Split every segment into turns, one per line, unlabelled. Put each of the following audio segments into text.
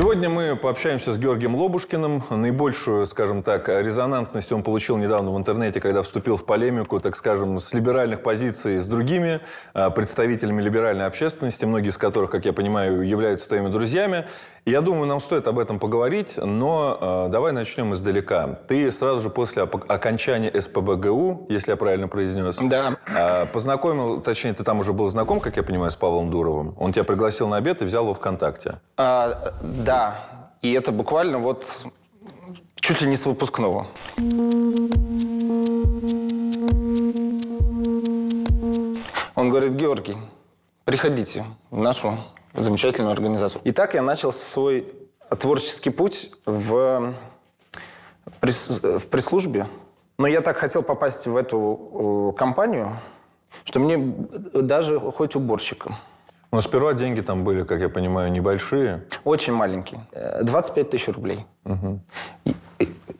Сегодня мы пообщаемся с Георгием Лобушкиным. Наибольшую, скажем так, резонансность он получил недавно в интернете, когда вступил в полемику, так скажем, с либеральных позиций с другими э, представителями либеральной общественности, многие из которых, как я понимаю, являются твоими друзьями. И я думаю, нам стоит об этом поговорить, но э, давай начнем издалека. Ты сразу же после окончания СПБГУ, если я правильно произнес,
Да.
э, познакомил, точнее, ты там уже был знаком, как я понимаю, с Павлом Дуровым. Он тебя пригласил на обед и взял его ВКонтакте.
А, да, и это буквально вот чуть ли не с выпускного. Он говорит, Георгий, приходите в нашу замечательную организацию. И так я начал свой творческий путь в, пресс- в пресс-службе. Но я так хотел попасть в эту э, компанию, что мне даже хоть уборщиком.
Но сперва деньги там были, как я понимаю, небольшие.
Очень маленький. Э, 25 тысяч рублей. И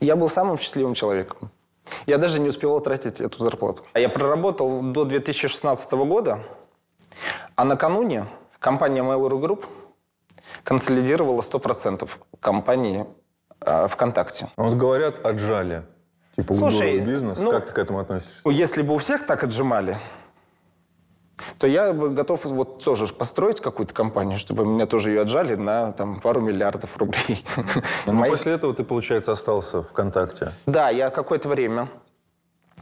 Я был самым счастливым человеком. Я даже не успевал тратить эту зарплату. А Я проработал до 2016 года, а накануне компания Mail.ru Group консолидировала 100% компании э, ВКонтакте.
А Вот говорят, отжали. Типа
Слушай,
бизнес.
ну-
как ты к этому относишься?
Ну, Если бы у всех так отжимали, то я бы готов вот тоже построить какую-то компанию, чтобы меня тоже ее отжали на там, пару миллиардов рублей.
Ну,
Мои-
после этого ты, получается, остался ВКонтакте.
Да, я какое-то время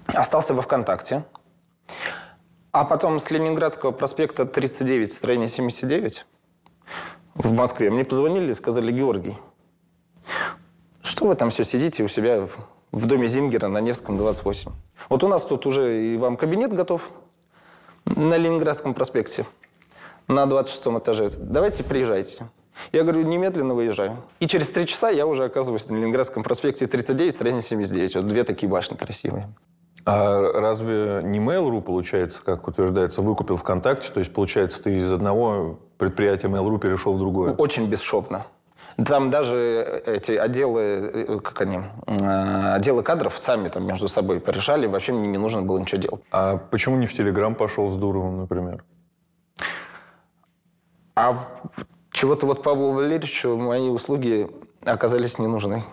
остался во ВКонтакте. А потом с Ленинградского проспекта 39, строение 79 в Москве мне позвонили и сказали, Георгий, что вы там все сидите у себя в- в доме Зингера на Невском 28? Вот у нас тут уже и вам кабинет готов на Ленинградском проспекте на 26 этаже. Давайте приезжайте. Я говорю, немедленно выезжаю. И через три часа я уже оказываюсь на Ленинградском проспекте 39, строение 79. Вот две такие башни красивые.
А разве не Mail.ru, получается, как утверждается, выкупил ВКонтакте? То есть, получается, ты из одного предприятия Mail.ru перешел в другое?
Очень бесшовно. Там даже эти отделы, э, как они, э, отделы кадров сами там между собой порешали. Вообще мне не нужно было ничего делать.
А почему не в Телеграм пошел с Дуровым, например?
А чего-то вот Павлу Валерьевичу мои услуги оказались не нужны.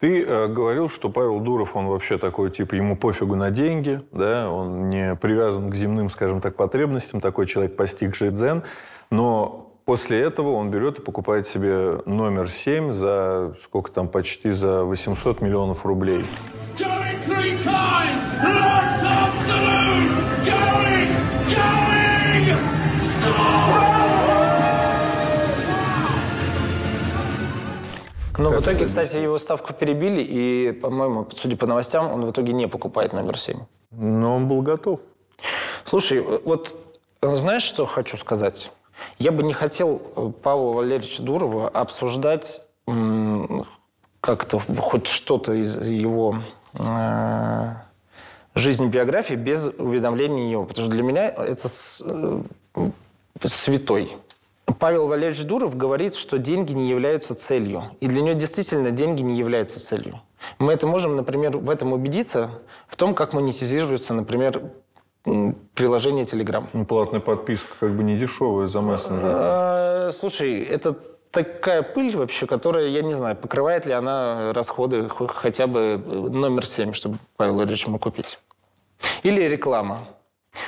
Ты э, говорил, что Павел Дуров, он вообще такой, типа, ему пофигу на деньги, да, он не привязан к земным, скажем так, потребностям, такой человек, постигший дзен, но после этого он берет и покупает себе номер 7 за, сколько там, почти за 800 миллионов рублей.
Lord! Stop!
Но в
Как
итоге,
это
кстати, его ставку перебили, и, по-моему, судя по новостям, он в итоге не покупает номер 7.
Но он был готов.
Слушай, вот э, знаешь, что хочу сказать? Я бы не хотел э, Павла Валерьевича Дурова обсуждать как-то хоть что-то из его э, жизни, биографии без уведомления его. Потому что для меня это э, святой. Павел Валерьевич Дуров говорит, что деньги не являются целью. И для него действительно деньги не являются целью. Мы это можем, например, в этом убедиться, в том, как монетизируется, например, приложение Telegram.
Ну, Платная подписка как бы не дешевая за мессенджер.
Э, Слушай, это такая пыль вообще, которая, я не знаю, покрывает ли она расходы хо- хотя бы э, номер 7, чтобы Павел Валерьевич мог купить. Или реклама.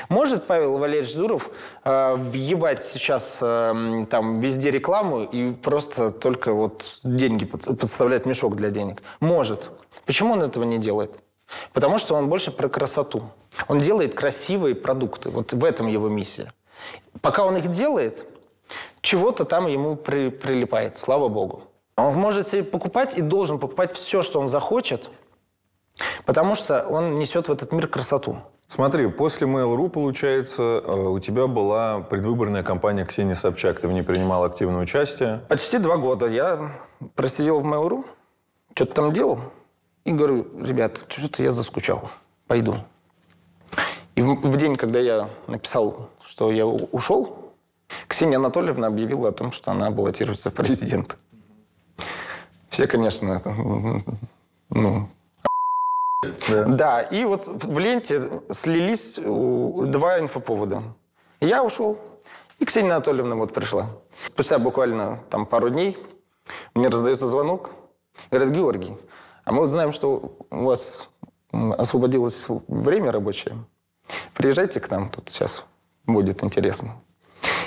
Может Павел Валерьевич Дуров э, въебать сейчас э, там везде рекламу и просто только вот деньги под- подставлять мешок для денег? Может. Почему он этого не делает? Потому что он больше про красоту. Он делает красивые продукты. Вот в этом его миссия. Пока он их делает, чего-то там ему при- прилипает, слава богу. Он может себе покупать и должен покупать все, что он захочет, потому что он несет в этот мир красоту.
Смотри, после Mail.ru, получается, э, у тебя была предвыборная кампания Ксении Собчак. Ты в ней принимал активное участие.
Почти два года я просидел в Mail.ru, что-то там делал, и говорю, ребят, что-то я заскучал, пойду. И в, в день, когда я написал, что я ушел, Ксения Анатольевна объявила о том, что она баллотируется в президенты. Все, конечно, это, ну, Да, и вот в ленте слились два инфоповода. Я ушел, И Ксения Анатольевна вот пришла. Спустя буквально там пару дней мне раздается звонок. Говорит, Георгий, а мы вот знаем, что у вас освободилось время рабочее. Приезжайте к нам, тут сейчас будет интересно.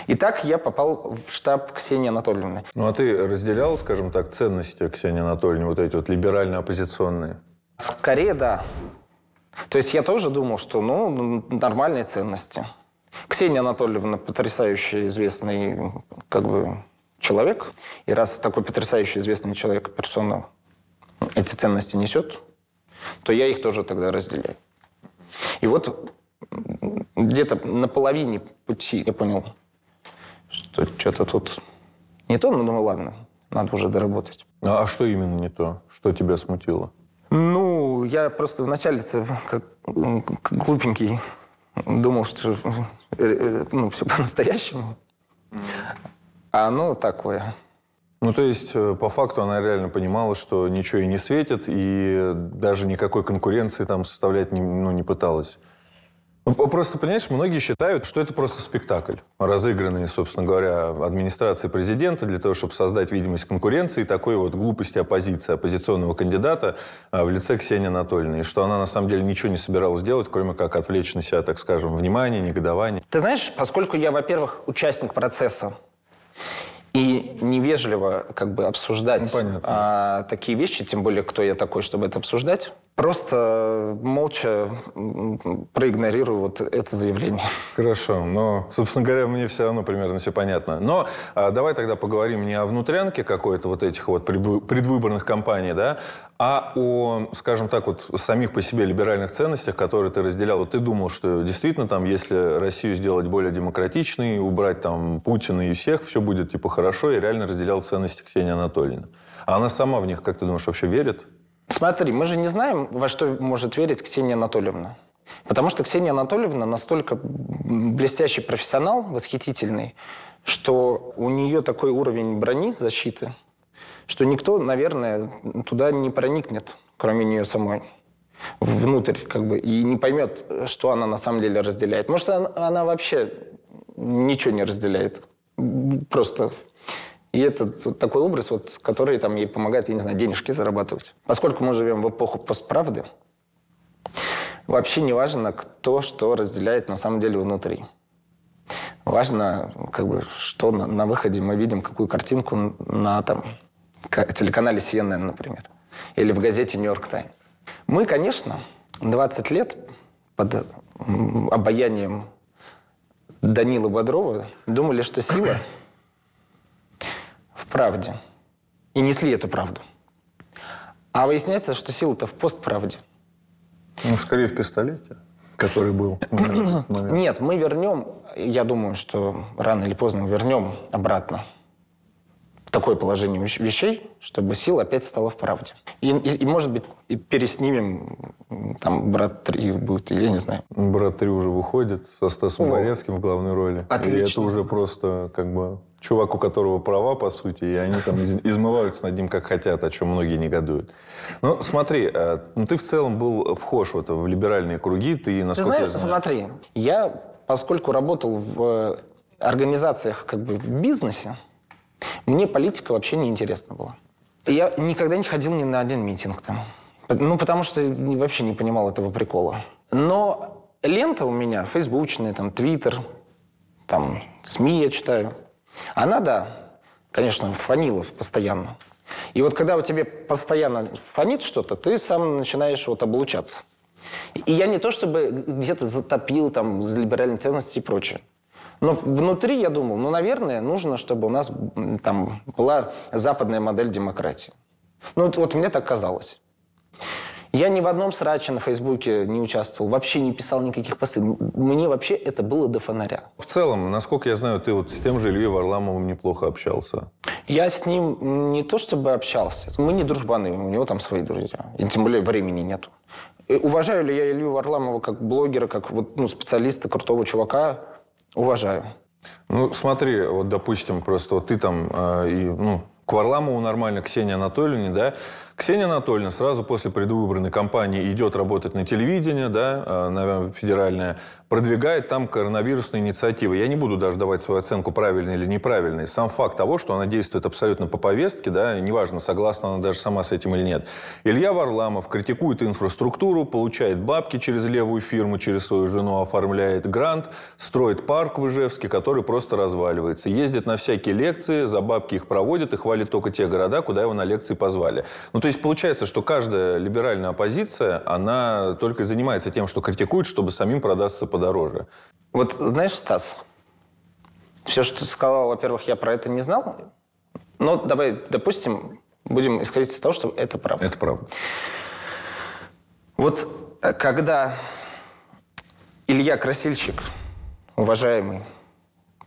И так я попал в штаб Ксении Анатольевны.
Ну, а ты разделял, скажем так, ценности Ксении Анатольевны, вот эти вот либерально-оппозиционные?
Скорее, да. То есть я тоже думал, что, ну, нормальные ценности. Ксения Анатольевна потрясающе известный, как бы, человек. И раз такой потрясающе известный человек, персона, эти ценности несет, то я их тоже тогда разделяю. И вот где-то на половине пути я понял, что что-то тут не то, ну, думаю, ладно, надо уже доработать.
А, а что именно не то? Что тебя смутило?
Ну, я просто вначале как, как глупенький думал, что э, э, ну, все по-настоящему. А оно такое.
Ну, то есть, э, по факту она реально понимала, что ничего ей не светит, и даже никакой конкуренции там составлять не, ну, не пыталась. Ну, просто, понимаешь, многие считают, что это просто спектакль, разыгранный, собственно говоря, администрацией президента для того, чтобы создать видимость конкуренции и такой вот глупости оппозиции, оппозиционного кандидата а, в лице Ксении Анатольевны. И что она, на самом деле, ничего не собиралась делать, кроме как отвлечь на себя, так скажем, внимание, негодование.
Ты знаешь, поскольку я, во-первых, участник процесса, и невежливо как бы обсуждать
Ну, понятно.
а, такие вещи, тем более, кто я такой, чтобы это обсуждать, просто молча м, проигнорирую вот это заявление.
Хорошо, но, собственно говоря, мне все равно примерно все понятно. Но а, давай тогда поговорим не о внутрянке какой-то вот этих вот предвы- предвыборных кампаний, да, а о, скажем так, вот самих по себе либеральных ценностях, которые ты разделял. Вот ты думал, что действительно там, если Россию сделать более демократичной, убрать там Путина и всех, все будет типа хорошо, и реально разделял ценности Ксении Анатольевны. А она сама в них, как ты думаешь, вообще верит?
Смотри, мы же не знаем, во что может верить Ксения Анатольевна. Потому что Ксения Анатольевна настолько блестящий профессионал, восхитительный, что у нее такой уровень брони, защиты, что никто, наверное, туда не проникнет, кроме нее самой, внутрь, как бы, и не поймет, что она на самом деле разделяет. Может, она, она вообще ничего не разделяет. Просто и это вот такой образ, вот, который там, ей помогает, я не знаю, денежки зарабатывать. Поскольку мы живем в эпоху постправды, вообще не важно, кто что разделяет на самом деле внутри. Важно, как бы, что на, на выходе мы видим, какую картинку на там, ка- телеканале CNN, например, или в газете «Нью-Йорк Таймс». Мы, конечно, 20 лет под обаянием Данила Бодрова думали, что сила в правде. И несли эту правду. А выясняется, что сила-то в постправде.
Ну, скорее в пистолете, который был.
Нет, мы вернем, я думаю, что рано или поздно вернем обратно такое положение вещ- вещей, чтобы сила опять стала в правде. И, и- и, может быть, и переснимем, там, «Брат 3» будет, я не знаю.
Брат 3 уже выходит со Стасом
О.
Борецким в главной роли. И
Отлично.
это уже просто как бы чувак, у которого права, по сути, и они там из- измываются над ним как хотят, о чем многие негодуют. Ну, смотри, э, ну, ты в целом был вхож в это, в либеральные круги, ты,
Ты
насколько
знаешь,
я знаю...
смотри, я, поскольку работал в э, организациях, как бы в бизнесе, мне политика вообще не интересна была. Я никогда не ходил ни на один митинг там. Ну, потому что вообще не понимал этого прикола. Но лента у меня, фейсбучная, там, твиттер, там, СМИ я читаю. Она, да, конечно, фанила постоянно. И вот когда у тебя постоянно фонит что-то, ты сам начинаешь вот облучаться. И я не то чтобы где-то затопил там за либеральные ценности и прочее. Но внутри я думал, ну, наверное, нужно, чтобы у нас там была западная модель демократии. Ну, вот, вот мне так казалось. Я ни в одном сраче на Фейсбуке не участвовал, вообще не писал никаких постов. Мне вообще это было до фонаря.
В целом, насколько я знаю, ты вот с тем же Ильей Варламовым неплохо общался.
Я с ним не то чтобы общался, мы не дружбаны, у него там свои друзья. И тем более времени нету. И уважаю ли я Илью Варламова как блогера, как вот, ну, специалиста, крутого чувака? Уважаю.
Ну, смотри, вот, допустим, просто вот ты там, э, и, ну, к Варламову нормально, к Ксении Анатольевне, да. Ксения Анатольевна сразу после предвыборной кампании идет работать на телевидение, да, э, на федеральное, продвигает там коронавирусные инициативы. Я не буду даже давать свою оценку, правильной или неправильной. Сам факт того, что она действует абсолютно по повестке, да, неважно, согласна она даже сама с этим или нет. Илья Варламов критикует инфраструктуру, получает бабки через левую фирму, через свою жену оформляет грант, строит парк в Ижевске, который просто разваливается. Ездит на всякие лекции, за бабки их проводит и хвалит только те города, куда его на лекции позвали. Ну, то есть получается, что каждая либеральная оппозиция, она только занимается тем, что критикует, чтобы самим продаться подороже.
Вот знаешь, Стас, все, что ты сказал, во-первых, я про это не знал. Но давай, допустим, будем исходить из того, что это правда.
Это правда.
Вот э, когда Илья Красильщик, уважаемый,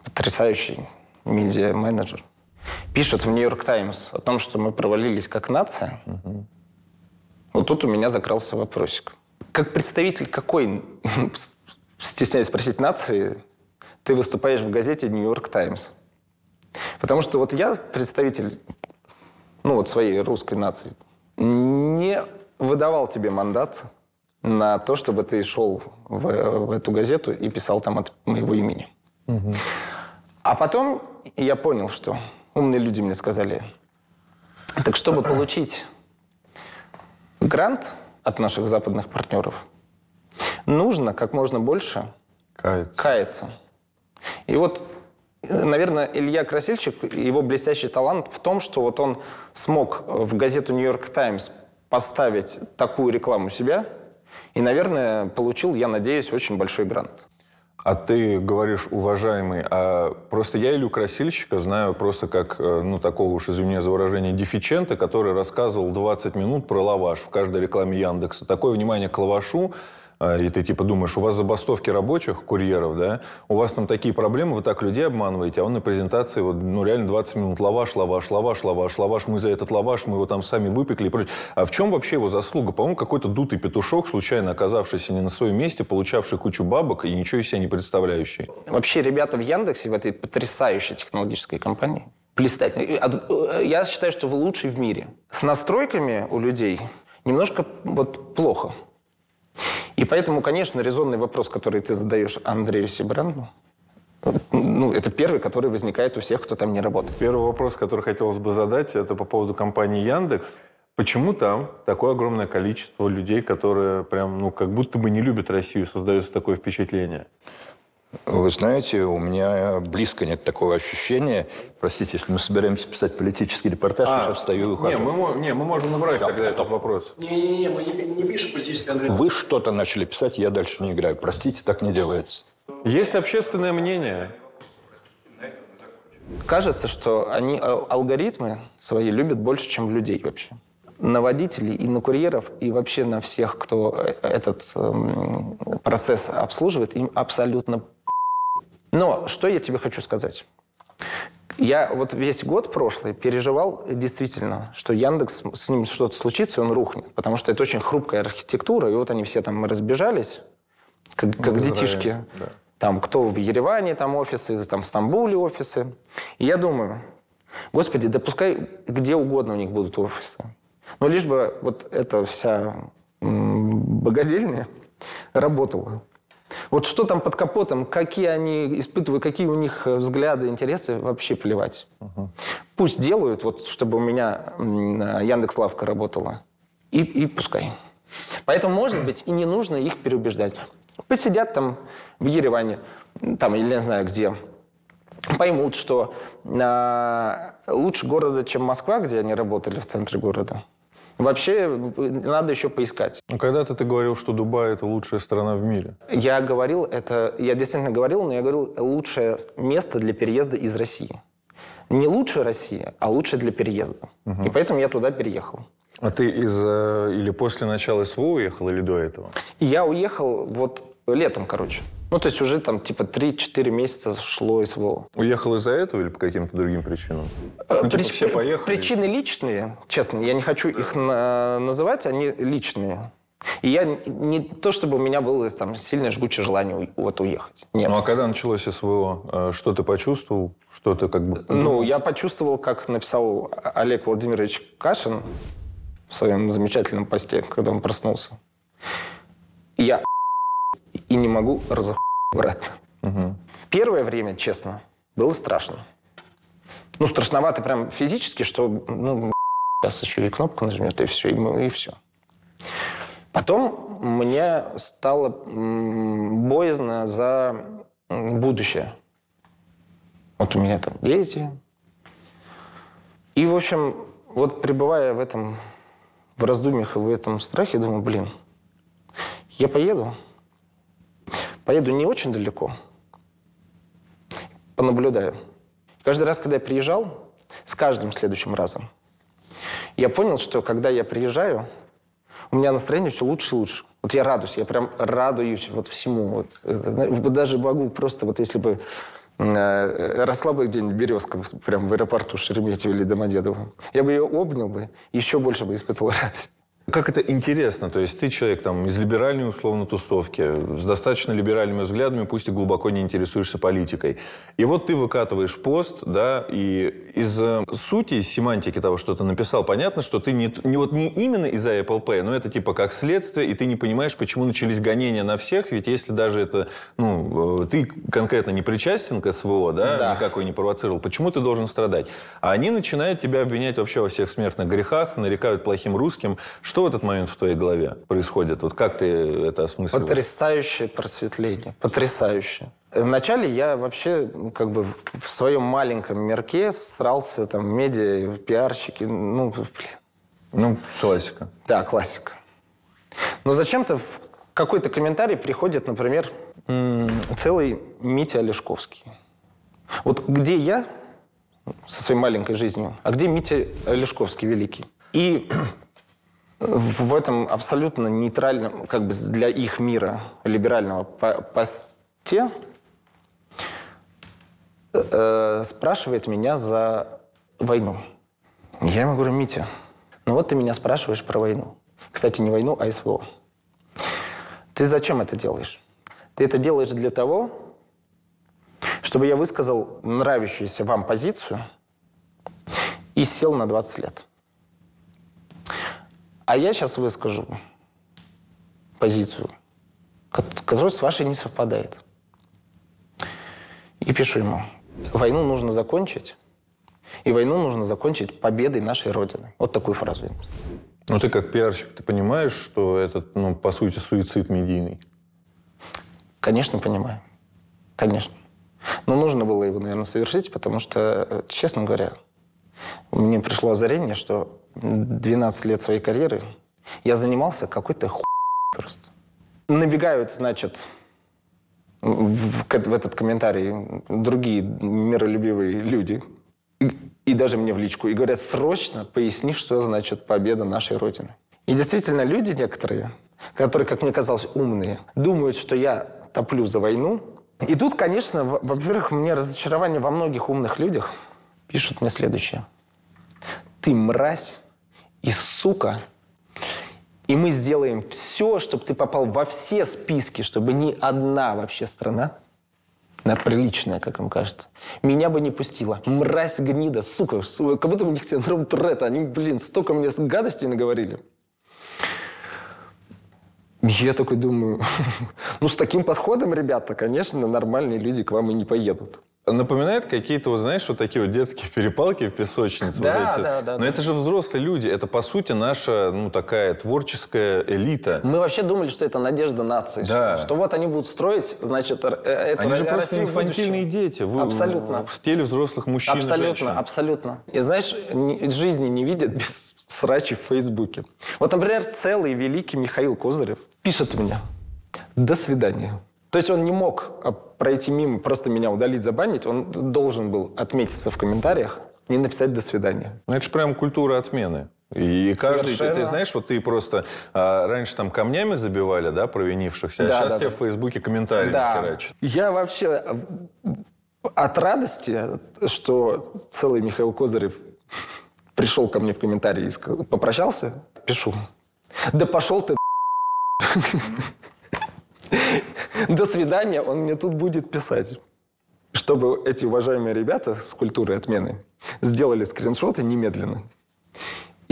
потрясающий медиа-менеджер, пишет в «Нью-Йорк Таймс» о том, что мы провалились как нация, вот тут у меня закрался вопросик. Как представитель какой, стесняюсь спросить, нации ты выступаешь в газете «Нью-Йорк Таймс»? Потому что вот я представитель, ну вот своей русской нации, не выдавал тебе мандат на то, чтобы ты шел в, в эту газету и писал там от моего имени. А потом я понял, что умные люди мне сказали, так чтобы получить грант от наших западных партнеров, нужно как можно больше
Кается.
каяться. И вот, э, наверное, Илья Красильщик, его блестящий талант в том, что вот он смог в газету «Нью-Йорк Таймс» поставить такую рекламу себя, и, наверное, получил, я надеюсь, очень большой грант.
А ты говоришь, уважаемый, а просто я Илью Красильщика знаю просто как, э, ну, такого уж, извини за выражение, дефичента, который рассказывал 20 минут про лаваш в каждой рекламе Яндекса. Такое внимание к лавашу, и ты типа думаешь, у вас забастовки рабочих, курьеров, да, у вас там такие проблемы, вы так людей обманываете, а он на презентации, вот, ну, реально 20 минут лаваш, лаваш, лаваш, лаваш, лаваш, мы за этот лаваш, мы его там сами выпекли и. А в чем вообще его заслуга? По-моему, какой-то дутый петушок, случайно оказавшийся не на своем месте, получавший кучу бабок и ничего из себя не представляющий.
Вообще ребята в Яндексе, в этой потрясающей технологической компании, блистательные. Э, Я считаю, что вы лучший в мире. С настройками у людей немножко вот плохо. И поэтому, конечно, резонный вопрос, который ты задаешь Андрею Сибранду, ну, это первый, который возникает у всех, кто там не работает.
Первый вопрос, который хотелось бы задать, это по поводу компании Яндекс. Почему там такое огромное количество людей, которые прям, ну, как будто бы не любят Россию, создается такое впечатление?
Вы знаете, у меня близко нет такого ощущения. Простите, если мы собираемся писать политический репортаж, я сейчас встаю и
не,
ухожу.
мы, мо- не, мы можем набрать тогда этот вопрос.
Не-не-не, мы не, не пишем.
Вы что-то начали писать, я дальше не играю. Простите, так не делается.
Есть общественное мнение.
Кажется, что они ал- алгоритмы свои любят больше, чем людей вообще. На водителей и на курьеров, и вообще на всех, кто э, этот эм, процесс обслуживает, им абсолютно. Но что я тебе хочу сказать? Я вот весь год прошлый переживал действительно, что Яндекс, с ним что-то случится, и он рухнет. Потому что это очень хрупкая архитектура, и вот они все там разбежались, как, как
в Израиле,
детишки.
да.
Там кто в Ереване там офисы, там в Стамбуле офисы. И я думаю, господи, да пускай где угодно у них будут офисы. Но лишь бы вот эта вся богадельня работала. Вот что там под капотом, какие они испытывают, какие у них э, взгляды, интересы, вообще плевать. Пусть делают, вот чтобы у меня Яндекс Лавка работала. И, и пускай. Поэтому, может быть, и не нужно их переубеждать. Посидят там в Ереване, там, или не знаю где, поймут, что а, лучше города, чем Москва, где они работали в центре города. Вообще, надо еще поискать.
Ну, когда-то ты говорил, что Дубай – это лучшая страна в мире.
Я говорил это, я действительно говорил, но я говорил лучшее место для переезда из России. Не лучше Россия, а лучше для переезда. И поэтому я туда переехал.
А ты из э, или после начала СВО уехал, или до этого?
Я уехал вот летом, короче. Ну, то есть уже там типа 3-4 месяца шло СВО.
Уехал из-за этого или по каким-то другим причинам? Ну, типа,
Прич-
все поехали.
Причины личные, честно, я не хочу их на- называть, они личные. И я не то, чтобы у меня было там сильное жгучее желание вот уехать. Нет.
Ну а когда началось СВО, э, что ты почувствовал? Что ты как бы...
Ну, я почувствовал, как написал Олег Владимирович Кашин в своем замечательном посте, когда он проснулся. Я и не могу разох обратно. Первое время, честно, было страшно. Ну, страшновато прям физически, что ну, сейчас еще и кнопку нажмет, и все, и, и все. Потом мне стало боязно за будущее. Вот у меня там дети. И, в общем, вот пребывая в этом, в раздумьях и в этом страхе, думаю, блин, я поеду, поеду не очень далеко, понаблюдаю. Каждый раз, когда я приезжал, с каждым следующим разом, я понял, что когда я приезжаю, у меня настроение все лучше и лучше. Вот я радуюсь, я прям радуюсь вот всему. Вот. Вот даже могу просто, вот если бы э, росла бы где-нибудь березка прям в аэропорту Шереметьево или Домодедово, я бы ее обнял бы, еще больше бы испытывал радость.
Как это интересно, то есть ты человек там из либеральной условно тусовки, с достаточно либеральными взглядами, пусть и глубоко не интересуешься политикой. И вот ты выкатываешь пост, да, и из э, сути, из семантики того, что ты написал, понятно, что ты не, не вот не именно из-за Apple Pay, но это типа как следствие, и ты не понимаешь, почему начались гонения на всех, ведь если даже это, ну, э, ты конкретно не причастен к СВО, да,
Да.
никакой не провоцировал, почему ты должен страдать? А они начинают тебя обвинять вообще во всех смертных грехах, нарекают плохим русским. Что в этот момент в твоей голове происходит? Вот как ты это осмысливаешь?
Потрясающее просветление. Потрясающее. Вначале я вообще ну, как бы в, своем маленьком мирке срался там в медиа, в пиарщики. Ну, блин.
Ну, классика.
Да, классика. Но зачем-то в какой-то комментарий приходит, например, целый Митя Олешковский. Вот где я со своей маленькой жизнью, а где Митя Олешковский великий? И в этом абсолютно нейтральном, как бы для их мира либерального по- посте э, спрашивает меня за войну. Я ему говорю, Митя, ну вот ты меня спрашиваешь про войну. Кстати, не войну, а СВО. Ты зачем это делаешь? Ты это делаешь для того, чтобы я высказал нравящуюся вам позицию и сел на 20 лет. А я сейчас выскажу позицию, ко- которая с вашей не совпадает. И пишу ему, войну нужно закончить, и войну нужно закончить победой нашей Родины. Вот такую фразу.
Ну, ты как пиарщик, ты понимаешь, что это, ну, по сути, суицид медийный?
Конечно, понимаю. Конечно. Но нужно было его, наверное, совершить, потому что, э, честно говоря, мне пришло озарение, что 12 лет своей карьеры я занимался какой-то хуй просто. Набегают, значит, в, в- этот комментарий другие миролюбивые люди, и, и даже мне в личку, и говорят, срочно поясни, что значит победа нашей Родины. И действительно, люди некоторые, которые, как мне казалось, умные, думают, что я топлю за войну. И тут, конечно, во- во-первых, мне разочарование во многих умных людях пишут мне следующее. Ты мразь и сука, и мы сделаем все, чтобы ты попал во все списки, чтобы ни одна вообще страна, на приличная, как им кажется, меня бы не пустила. Мразь, гнида, сука, сука. Как будто у них синдром Туретта. Они, блин, столько мне гадостей наговорили. Я такой думаю, ну, с таким подходом, ребята, конечно, нормальные люди к вам и не поедут.
Напоминает какие-то, вот знаешь, вот такие вот детские перепалки в песочнице.
Да,
вот эти.
да, да,
Но
да.
это же взрослые люди. Это, по сути, наша, ну, такая творческая элита.
Мы вообще думали, что это надежда нации.
Да.
Что, что вот они будут строить, значит, э, эту
Они же
Ро-
просто инфантильные дети. В,
Абсолютно.
В, теле взрослых мужчин
Абсолютно,
женщин.
абсолютно. И знаешь, ни- жизни не видят без срачей в Фейсбуке. Вот, например, целый великий Михаил Козырев пишет мне «До свидания». То есть он не мог а, пройти мимо, просто меня удалить, забанить. Он должен был отметиться в комментариях и написать «До свидания».
Ну, это же прям культура отмены. И каждый, ты,
Совершенно.
ты знаешь, вот ты просто а, раньше там камнями забивали, да, провинившихся,
Да,
а сейчас
да,
тебе
да.
в Фейсбуке комментарии херачат.
Я вообще э, от радости, что целый Михаил Козырев пришел ко мне в комментарии и попрощался, пишу. Да пошел ты До свидания, он мне тут будет писать. Чтобы эти уважаемые ребята с культуры отмены сделали скриншоты немедленно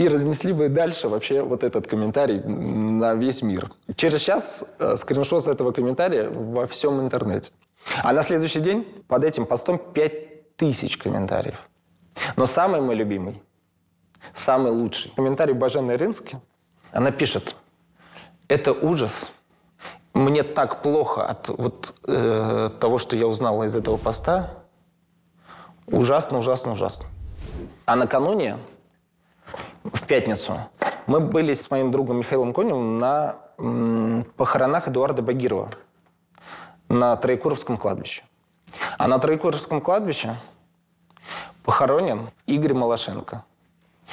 и разнесли бы дальше вообще вот этот комментарий на весь мир. Через час э, скриншот этого комментария во всем интернете. А на следующий день под этим постом 5000 комментариев. Но самый мой любимый, самый лучший комментарий Бажены Рынски. Она пишет, это ужас. Мне так плохо от вот э, того, что я узнала из этого поста. Ужасно, ужасно, ужасно. А накануне в пятницу мы были с моим другом Михаилом Коневым на м, похоронах Эдуарда Багирова на Троекуровском кладбище. А на Троекуровском кладбище похоронен Игорь Малашенко.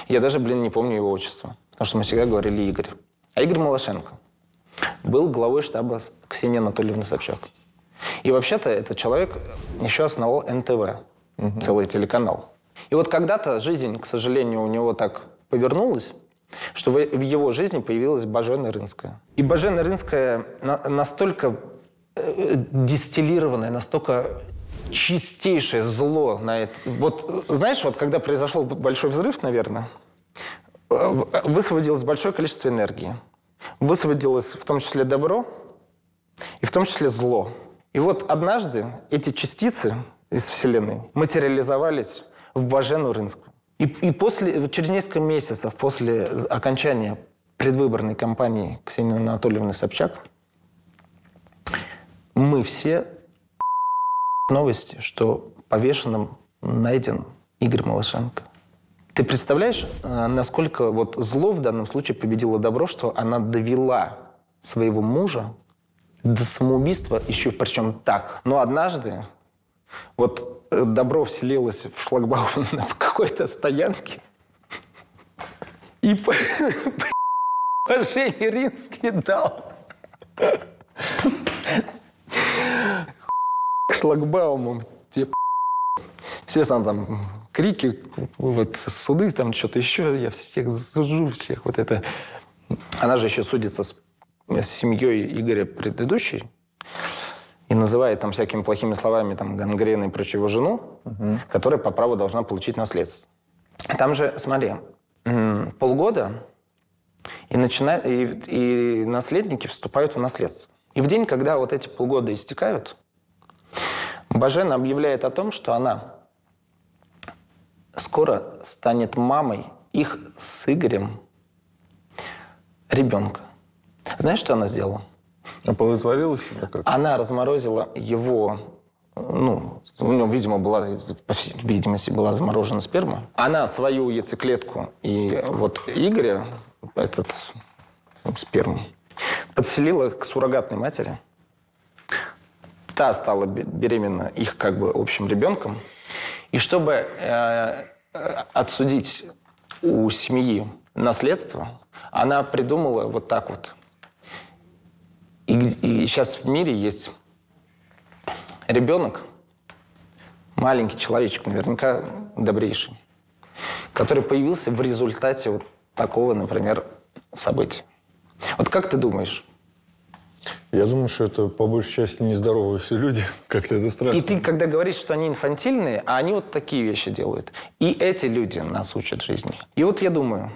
Я даже, блин, не помню его отчество, потому что мы всегда говорили Игорь. А Игорь Малашенко был главой штаба Ксении Анатольевны Собчак. И вообще-то этот человек еще основал НТВ, целый телеканал. И вот когда-то жизнь, к сожалению, у него так повернулась, что в его жизни появилась Бажена Рынская. И Бажена Рынская на- настолько э, дистиллированное, настолько чистейшее зло на это. Вот знаешь, вот когда произошел большой взрыв, наверное, э, высвободилось большое количество энергии. Высвободилось в том числе добро и в том числе зло. И вот однажды эти частицы из Вселенной материализовались в Бажену Рынскую. И, и после, через несколько месяцев после окончания предвыборной кампании Ксении Анатольевны Собчак мы все новости, что повешенным найден Игорь Малышенко. Ты представляешь, э, насколько вот зло в данном случае победило добро, что она довела своего мужа до самоубийства, еще причем так. Но однажды вот э, добро вселилось в шлагбаум на какой-то стоянке, и по- Жене Ринский дал к шлагбауму. Тебе Естественно, там крики, вот суды, там что-то еще, я всех засужу, всех вот это. Она же еще судится с, с семьей Игоря предыдущей и называет там всякими плохими словами там гангрена и прочего жену, которая по праву должна получить наследство. Там же, смотри, полгода и, начина... и, и наследники вступают в наследство. И в день, когда вот эти полгода истекают, Бажена объявляет о том, что она скоро станет мамой их с Игорем ребенка. Знаешь, что она сделала?
Оплодотворилась? или как?
Она разморозила его, ну, у него, видимо, была, по всей видимости, была заморожена сперма. Она свою яйцеклетку и вот Игоря, этот сперму, подселила к суррогатной матери. Та стала бе- беременна их как бы общим ребенком. И чтобы э, отсудить у семьи наследство, она придумала вот так вот. И, и сейчас в мире есть ребенок, маленький человечек, наверняка добрейший, который появился в результате вот такого, например, события. Вот как ты думаешь,
Я думаю, что это по большей части нездоровые все люди. Как-то это страшно.
И ты, когда говоришь, что они инфантильные, а они вот такие вещи делают. И эти люди нас учат жизни. И вот я думаю,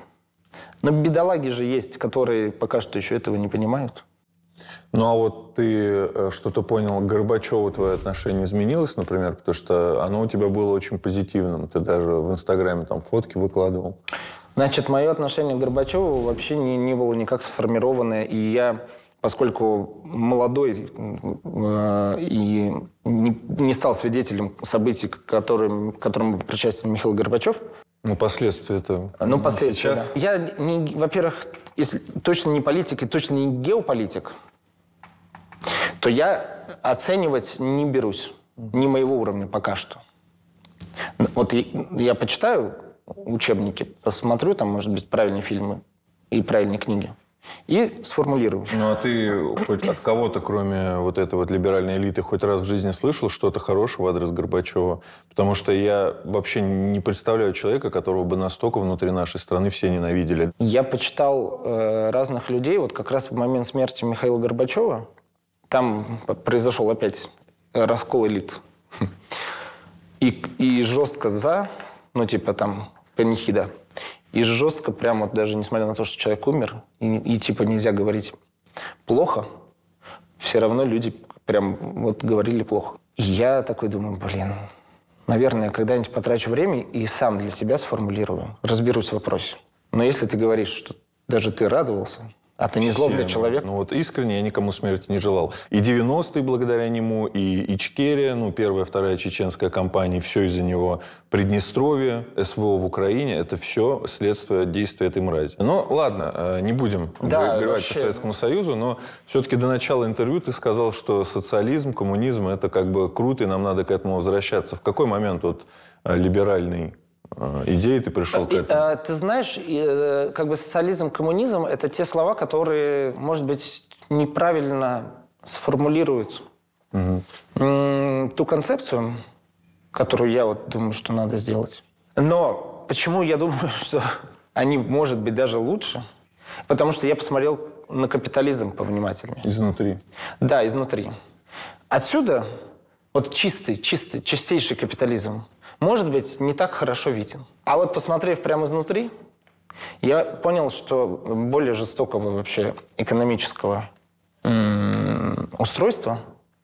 но бедолаги же есть, которые пока что еще этого не понимают.
Ну а вот ты э, что-то понял, к Горбачеву твое отношение изменилось, например, потому что оно у тебя было очень позитивным. Ты даже в Инстаграме там фотки выкладывал.
Значит, мое отношение к Горбачеву вообще не, не было никак сформированное. И я, поскольку молодой э, и не, не стал свидетелем событий, которым, к которым был причастен Михаил Горбачев,
Ну, последствия это
Ну, последствия,
сейчас.
да. Я, не, во-первых, если точно не политик и точно не геополитик, то я оценивать не берусь. Не моего уровня пока что. Вот я, я почитаю учебники, посмотрю, там, может быть, правильные фильмы и правильные книги. И сформулирую.
Ну, а ты хоть от кого-то, кроме вот этой вот либеральной элиты, хоть раз в жизни слышал что-то хорошее в адрес Горбачева? Потому что я вообще не представляю человека, которого бы настолько внутри нашей страны все ненавидели.
Я почитал э, разных людей, вот как раз в момент смерти Михаила Горбачева, там произошел опять раскол элит. И, и жестко за, ну типа там панихида, и жестко прям вот даже несмотря на то, что человек умер, и, и типа нельзя говорить плохо, все равно люди прям вот говорили плохо. И я такой думаю, блин, наверное, когда-нибудь потрачу время и сам для себя сформулирую, разберусь в вопросе. Но если ты говоришь, что даже ты радовался, а ты не злобный человек,
Ну вот искренне я никому смерти не желал. И 90-е благодаря нему, и Ичкерия, ну первая, вторая чеченская кампания, все из-за него. Приднестровье, СВО в Украине, это все следствие действия этой мрази. Ну ладно, э, не будем
Да,
горевать
вообще.
по Советскому Союзу, но все-таки до начала интервью ты сказал, что социализм, коммунизм это как бы круто, и нам надо к этому возвращаться. В какой момент вот э, либеральной э, идеи ты пришел к этому?
а, ты знаешь, э, как бы социализм, коммунизм – это те слова, которые, может быть, неправильно сформулируют м, ту концепцию, которую я вот думаю, что надо сделать. Но почему я думаю, что они, может быть, даже лучше? Потому что я посмотрел на капитализм повнимательнее.
Изнутри.
Да, изнутри. Отсюда вот чистый, чистый, чистейший капитализм может быть не так хорошо виден. А вот посмотрев прямо изнутри, я понял, что более жестокого вообще экономического устройства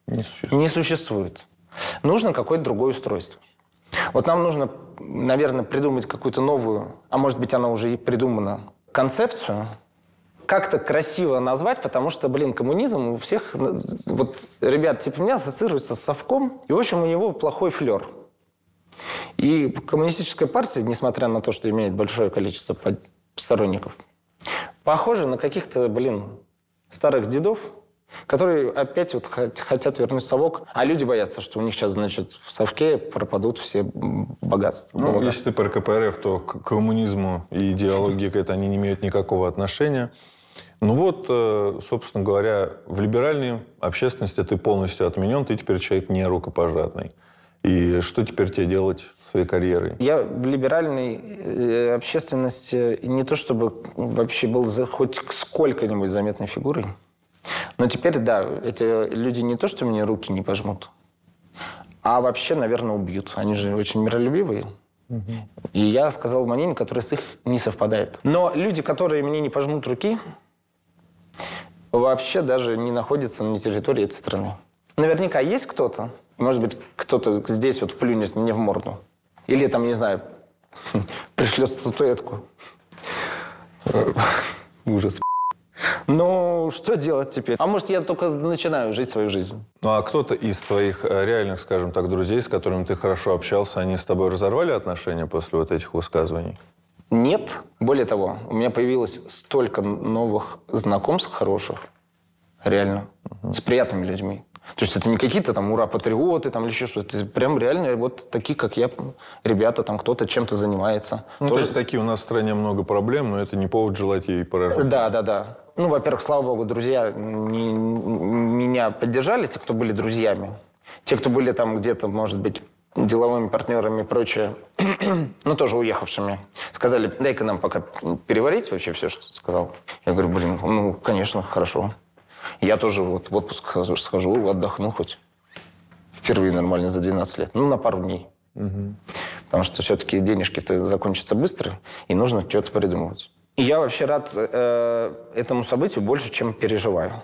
Не существует.
не существует. Нужно какое-то другое устройство. Вот нам нужно, наверное, придумать какую-то новую, а может быть, она уже и придумана, концепцию, как-то красиво назвать, потому что, блин, коммунизм у всех, вот ребят типа меня ассоциируется с совком, и, в общем, у него плохой флер. И коммунистическая партия, несмотря на то, что имеет большое количество сторонников, похожа на каких-то, блин, старых дедов, которые опять вот хот- хотят вернуть совок, а люди боятся, что у них сейчас, значит, в совке пропадут все богатства.
Ну,
Богатства.
если ты про КПРФ, то к коммунизму и идеологии к этой они не имеют никакого отношения. Ну вот, э, собственно говоря, в либеральной общественности ты полностью отменен, ты теперь человек не рукопожатный. И что теперь тебе делать своей карьерой?
Я в либеральной э, общественности не то чтобы вообще был за хоть сколько-нибудь заметной фигурой, но теперь, да, эти люди не то, что мне руки не пожмут, а вообще, наверное, убьют. Они же очень миролюбивые. И я сказал мнение, которое с их не совпадает. Но люди, которые мне не пожмут руки, вообще даже не находятся на территории этой страны. Наверняка есть кто-то, может быть, кто-то здесь вот плюнет мне в морду. Или там, не знаю, пришлет статуэтку.
Ужас.
Ну, что делать теперь? А может, я только начинаю жить свою жизнь?
Ну а кто-то из твоих э, реальных, скажем так, друзей, с которыми ты хорошо общался, они с тобой разорвали отношения после вот этих высказываний?
Нет. Более того, у меня появилось столько новых знакомств хороших, реально, с приятными людьми. То есть это не какие-то там ура-патриоты там, или еще что-то. Это прям реально вот такие, как я, ребята, там кто-то чем-то занимается.
Ну, то
Тоже-
есть такие у нас в стране много проблем, но это не повод желать ей поражения.
Да, да, да. Ну, во-первых, слава богу, друзья не- меня поддержали, те, кто были друзьями. Те, кто были там где-то, может быть, деловыми партнерами и прочее, ну, тоже уехавшими, сказали, дай-ка нам пока переварить вообще все, что ты сказал. Я говорю, блин, ну, конечно, хорошо. Я тоже вот в отпуск схожу, отдохну хоть. Впервые нормально за 12 лет. Ну, на пару дней. Потому что все-таки денежки-то закончатся быстро, и нужно что-то придумывать. И я вообще рад э, этому событию больше, чем переживаю.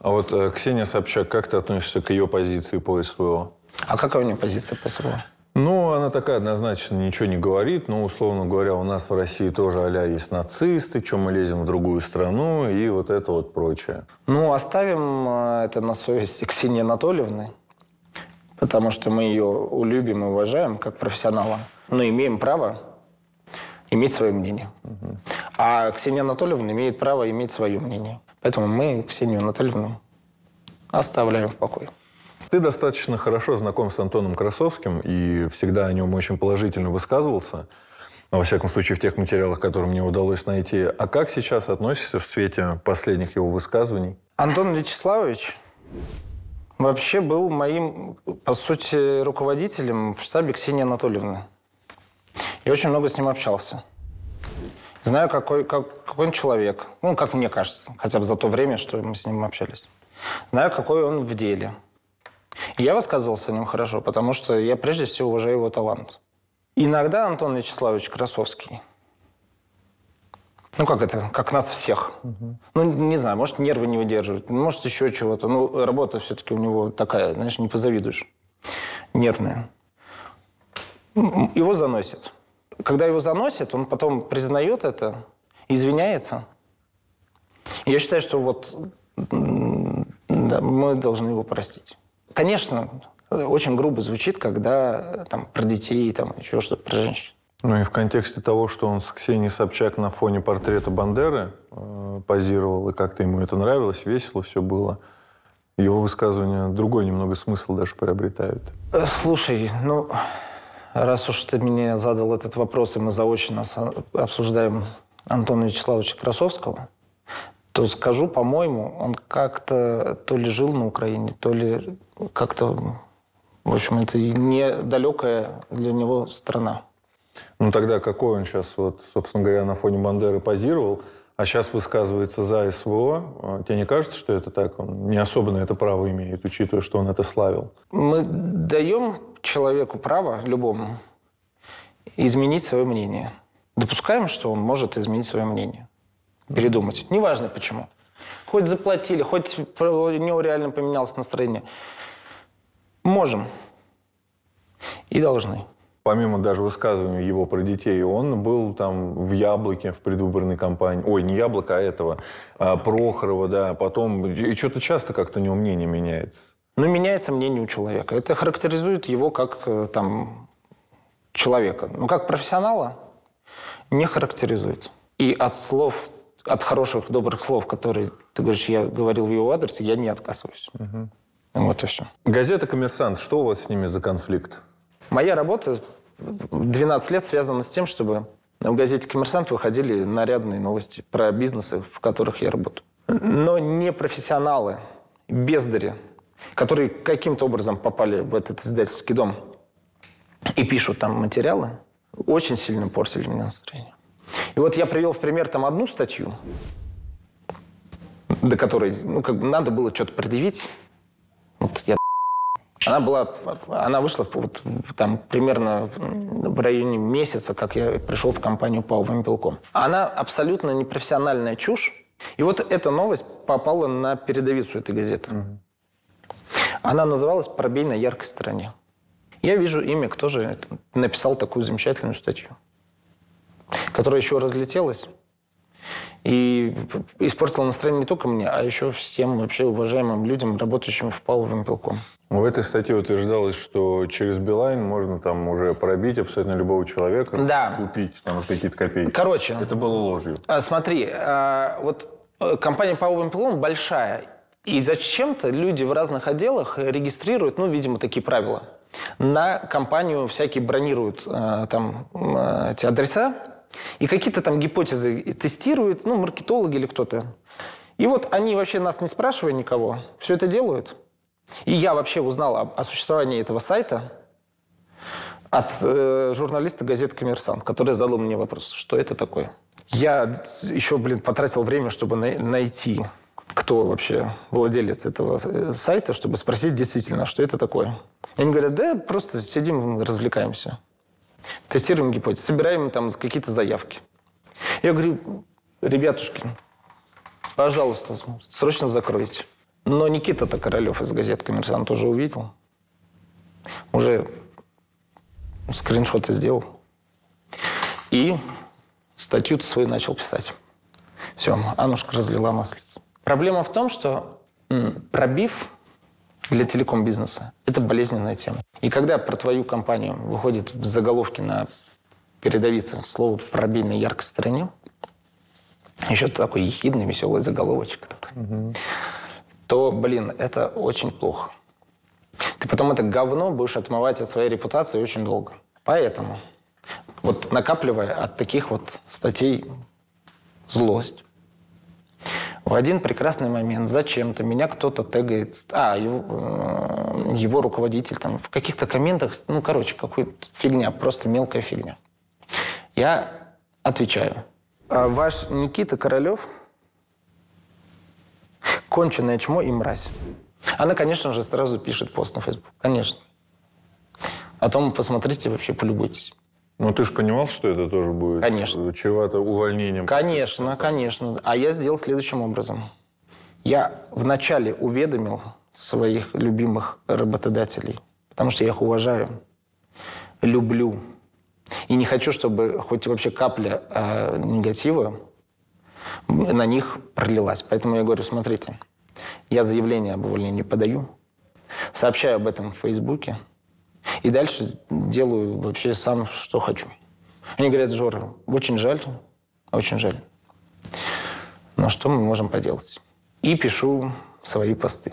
А вот э, Ксения Собчак, как ты относишься к ее позиции по СВО?
А какая у нее позиция по СВО?
Ну, она такая однозначно ничего не говорит, но, условно говоря, у нас в России тоже а есть нацисты, чем мы лезем в другую страну и вот это вот прочее.
Ну, оставим э, это на совести Ксении Анатольевны, потому что мы ее любим и уважаем как профессионала, но имеем право иметь свое мнение. А Ксения Анатольевна имеет право иметь свое мнение. Поэтому мы Ксению Анатольевну оставляем в покое.
Ты достаточно хорошо знаком с Антоном Красовским и всегда о нем очень положительно высказывался. во всяком случае, в тех материалах, которые мне удалось найти. А как сейчас относишься в свете последних его высказываний?
Антон Вячеславович вообще был моим, по сути, руководителем в штабе Ксении Анатольевны. Я очень много с ним общался. Знаю, какой, как, какой он человек. Ну, как мне кажется, хотя бы за то время, что мы с ним общались. Знаю, какой он в деле. Я высказывался о нем хорошо, потому что я прежде всего уважаю его талант. Иногда Антон Вячеславович Красовский ну, как это? Как нас всех. Ну, не знаю, может, нервы не выдерживают, может, еще чего-то. Ну, работа все-таки у него такая, знаешь, не позавидуешь. Нервная. Его заносит. Когда его заносит, он потом признает это, извиняется. Я считаю, что вот да, мы должны его простить. Конечно, очень грубо звучит, когда э, там про детей, там еще что-то про женщин.
Ну и в контексте того, что он с Ксенией Собчак на фоне портрета Бандеры э, позировал, и как-то ему это нравилось, весело все было, его высказывания другой немного смысл даже приобретают.
Э, Слушай, ну, раз уж ты мне задал этот вопрос, и мы заочно с- обсуждаем Антона Вячеславовича Красовского, то скажу, по-моему, он как-то то ли жил на Украине, то ли как-то, в общем, это недалекая для него страна.
Ну тогда какой он сейчас, вот, собственно говоря, на фоне Бандеры позировал, а сейчас высказывается за СВО, э, тебе не кажется, что это так? Он не особо на это право имеет, учитывая, что он это славил.
Мы даем человеку право, любому, изменить свое мнение. Допускаем, что он может изменить свое мнение. Передумать. Неважно почему. Хоть заплатили, хоть у него реально поменялось настроение. Можем. И должны.
Помимо даже высказывания его про детей, он был там в Яблоке в предвыборной кампании. Ой, не Яблоко, а этого. а, Прохорова, да. Потом... И что-то часто как-то у него мнение меняется.
Но меняется мнение у человека. Это характеризует его как э, там, человека. Но как профессионала не характеризует. И от слов, от хороших, добрых слов, которые, ты говоришь, я говорил в его адресе, я не отказываюсь. Вот и все.
Газета «Коммерсант», что у вас с ними за конфликт?
Моя работа 12 лет связана с тем, чтобы в газете «Коммерсант» выходили нарядные новости про бизнесы, в которых я работаю. Но не профессионалы, бездари, которые каким-то образом попали в этот издательский дом и пишут там материалы, очень сильно портили мне настроение. И вот я привел в пример там одну статью, до которой ну, как бы надо было что-то предъявить. Вот я она была, она вышла вот, там примерно в районе месяца, как я пришел в компанию ПАО «Вимпелком». Она абсолютно непрофессиональная чушь. И вот эта новость попала на передовицу этой газеты. Она называлась «Пробей на яркой стороне». Я вижу имя, кто же написал такую замечательную статью, которая еще разлетелась и испортила настроение не только мне, а еще всем вообще уважаемым людям, работающим в ПАО «Вимпелком».
В этой статье утверждалось, что через Билайн можно там уже пробить абсолютно любого человека,
Да.
купить там за какие-то копейки.
Короче,
Это было ложью.
А, Смотри, а, вот э, компания ПАО «Вимпелком» большая, и зачем-то люди в разных отделах регистрируют, ну, видимо, такие правила. На компанию всякие бронируют э, там э, эти адреса, и какие-то там гипотезы тестируют, ну, маркетологи или кто-то. И вот они вообще нас не спрашивая никого, все это делают. И я вообще узнал о, о существовании этого сайта от э, журналиста газеты «Коммерсант», который задал мне вопрос, что это такое. Я еще, блин, потратил время, чтобы най- найти, кто вообще владелец этого э, сайта, чтобы спросить действительно, что это такое. И они говорят, да, просто сидим, развлекаемся. Тестируем гипотезы, собираем там какие-то заявки. Я говорю, ребятушки, пожалуйста, срочно закройте. Но Никита-то Королев из газеты «Коммерсант» уже увидел. Уже скриншоты сделал. И статью свою начал писать. Все, Анушка разлила маслица. Проблема в том, что пробив для телеком-бизнеса – это болезненная тема. И когда про твою компанию выходит в заголовке на передовице слово «пробей на яркой стороне», еще такой ехидный, веселый заголовочек такой, то, блин, это очень плохо. Ты потом это говно будешь отмывать от своей репутации очень долго. Поэтому Вот накапливая от таких вот статей злость. В один прекрасный момент зачем-то меня кто-то тегает, а, его, э, его руководитель там в каких-то комментах, ну, короче, какая-то фигня, просто мелкая фигня. Я отвечаю. «А Ваш Никита Королев конченое чмо и мразь. Она, конечно же, сразу пишет пост на Facebook. Конечно. О том посмотрите, вообще полюбуйтесь.
Ну, ты же понимал, что это тоже будет
Конечно.
чревато увольнением?
Конечно, конечно. А я сделал следующим образом. Я вначале уведомил своих любимых работодателей, потому что я их уважаю, люблю. И не хочу, чтобы хоть вообще капля э, негатива на них пролилась. Поэтому я говорю, смотрите, я заявление об увольнении подаю, сообщаю об этом в Фейсбуке, и дальше делаю вообще сам, что хочу. Они говорят, Жора, очень жаль, очень жаль. Но что мы можем поделать? И пишу свои посты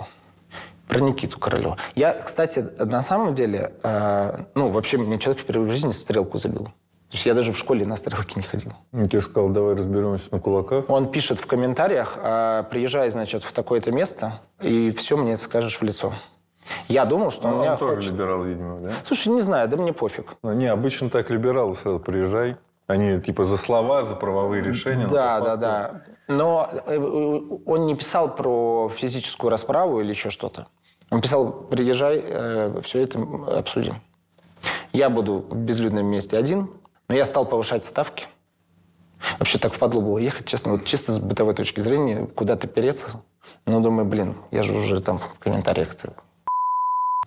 про Никиту Королева. Я, кстати, на самом деле, э, ну, вообще, мне человек впервые в жизни стрелку забил. То есть я даже в школе на стрелки не ходил.
Я тебе сказал, давай разберемся на кулаках.
Он пишет в комментариях, а, приезжай, значит, в такое-то место, и все мне скажешь в лицо. Я думал, что он
Ну,
меня
он тоже
хочет.
либерал, видимо, да?
Слушай, не знаю, да мне пофиг.
Ну, Не, обычно так либералы сразу приезжай. Они типа за слова, за правовые решения. но
Да, да, да. Но э, он не писал про физическую расправу или еще что-то. Он писал, приезжай, все это обсудим. Я буду в безлюдном месте один, но я стал повышать ставки. Вообще так впадло было ехать, честно. Вот чисто с бытовой точки зрения, куда-то переться. Но думаю, блин, я же уже там в комментариях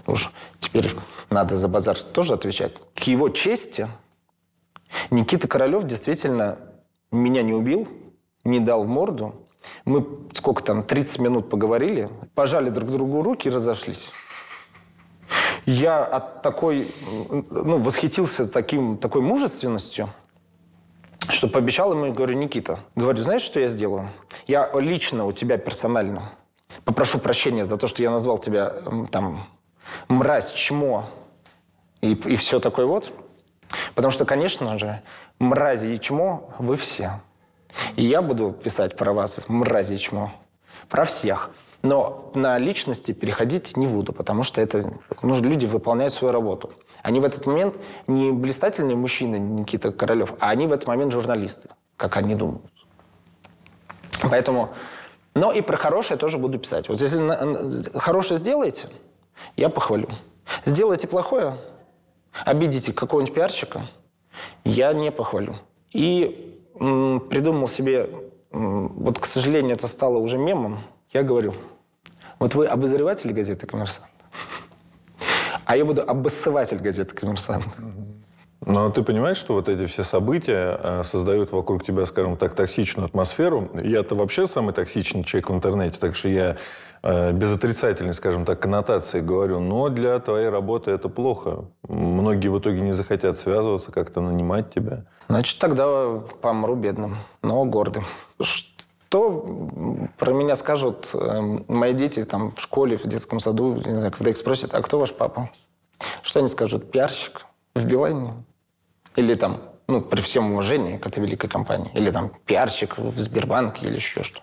уж теперь надо за базар тоже отвечать. К его чести Никита Королев действительно меня не убил, не дал в морду. Мы сколько там, 30 минут поговорили, пожали друг другу руки и разошлись. Я от такой, ну, восхитился таким, такой мужественностью, что пообещал ему, говорю, Никита, говорю, знаешь, что я сделаю? Я лично у тебя персонально попрошу прощения за то, что я назвал тебя там мразь, чмо и, и все такое вот. Потому что, конечно же, мрази и чмо вы все. И я буду писать про вас, мрази и чмо, про всех. Но на личности переходить не буду, потому что это ну, люди выполняют свою работу. Они в этот момент не блистательные мужчины Никита Королев, а они в этот момент журналисты, как они думают. Поэтому... Но и про хорошее тоже буду писать. Вот если хорошее сделаете, я похвалю. Сделайте плохое, обидите какого-нибудь пиарщика, я не похвалю. И м, придумал себе, м, вот, к сожалению, это стало уже мемом, я говорю, вот вы обозреватель газеты «Коммерсант», а я буду обоссыватель газеты «Коммерсант».
Но ты понимаешь, что вот эти все события э, создают вокруг тебя, скажем так, токсичную атмосферу. Я-то вообще самый токсичный человек в интернете, так что я э, без отрицательной, скажем так, коннотации говорю, но для твоей работы это плохо. Многие в итоге не захотят связываться, как-то нанимать тебя.
Значит, тогда помру бедным, но гордым. Что про меня скажут э, мои дети там в школе, в детском саду, не знаю, когда их спросят, а кто ваш папа? Что они скажут? Пиарщик в Билайне? Или там, ну, при всем уважении к этой великой компании. Или там пиарщик в Сбербанке или еще что.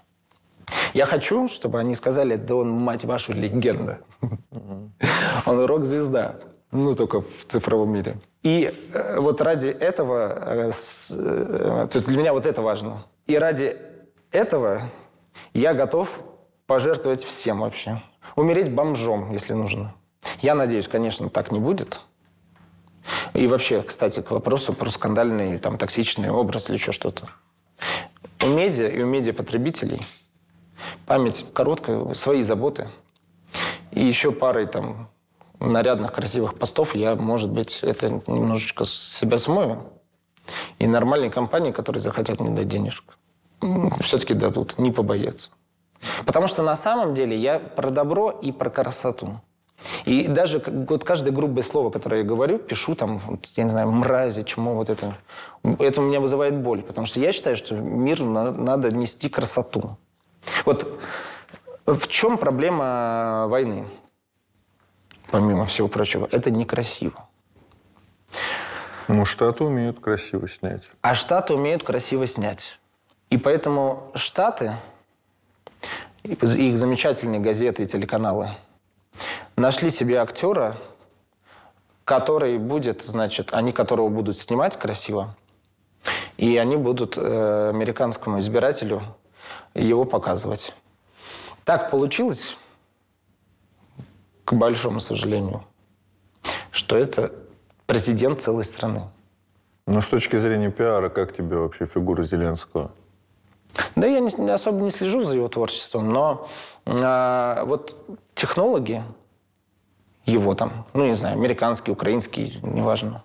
Я хочу, чтобы они сказали, да он, мать вашу, легенда. Он рок-звезда. Ну, только в цифровом мире. И э, вот ради этого, э, э, то есть для меня вот это важно. И ради этого я готов пожертвовать всем вообще. Умереть бомжом, если нужно. Я надеюсь, конечно, так не будет. И вообще, кстати, к вопросу про скандальный, там, токсичный образ или еще что-то. У медиа и у медиапотребителей память короткая, свои заботы. И еще парой там нарядных, красивых постов я, может быть, это немножечко себя смою. И нормальные компании, которые захотят мне дать денежку, все-таки дадут, не побоятся. Потому что на самом деле я про добро и про красоту. И даже вот каждое грубое слово, которое я говорю, пишу там, вот, я не знаю, мрази, чему вот это. Это у меня вызывает боль, потому что я считаю, что мир на- надо нести красоту. Вот в чем проблема войны? Помимо всего прочего, это некрасиво.
Ну, Штаты умеют красиво снять.
А Штаты умеют красиво снять. И поэтому Штаты, их замечательные газеты и телеканалы, нашли себе актера, который будет, значит, они которого будут снимать красиво, и они будут э, американскому избирателю его показывать. Так получилось, к большому сожалению, что это президент целой страны.
Но с точки зрения пиара, как тебе вообще фигура Зеленского?
Да я не, особо не слежу за его творчеством, но а, вот технологи его там, ну не знаю, американский, украинский, неважно,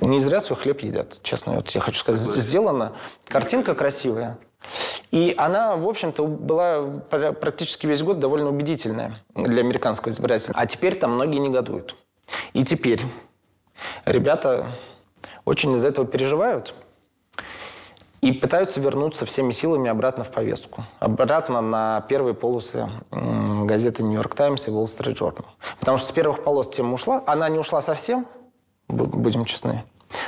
не зря свой хлеб едят, честно. Вот я хочу сказать, сделана картинка красивая. И она, в общем-то, была пр- практически весь год довольно убедительная для американского избирателя. А теперь там многие негодуют. И теперь ребята очень из-за этого переживают и пытаются вернуться всеми силами обратно в повестку. Обратно на первые полосы газеты «Нью-Йорк Таймс» и «Уолл Стрит Journal». Потому что с первых полос тема ушла. Она не ушла совсем, бу- будем честны.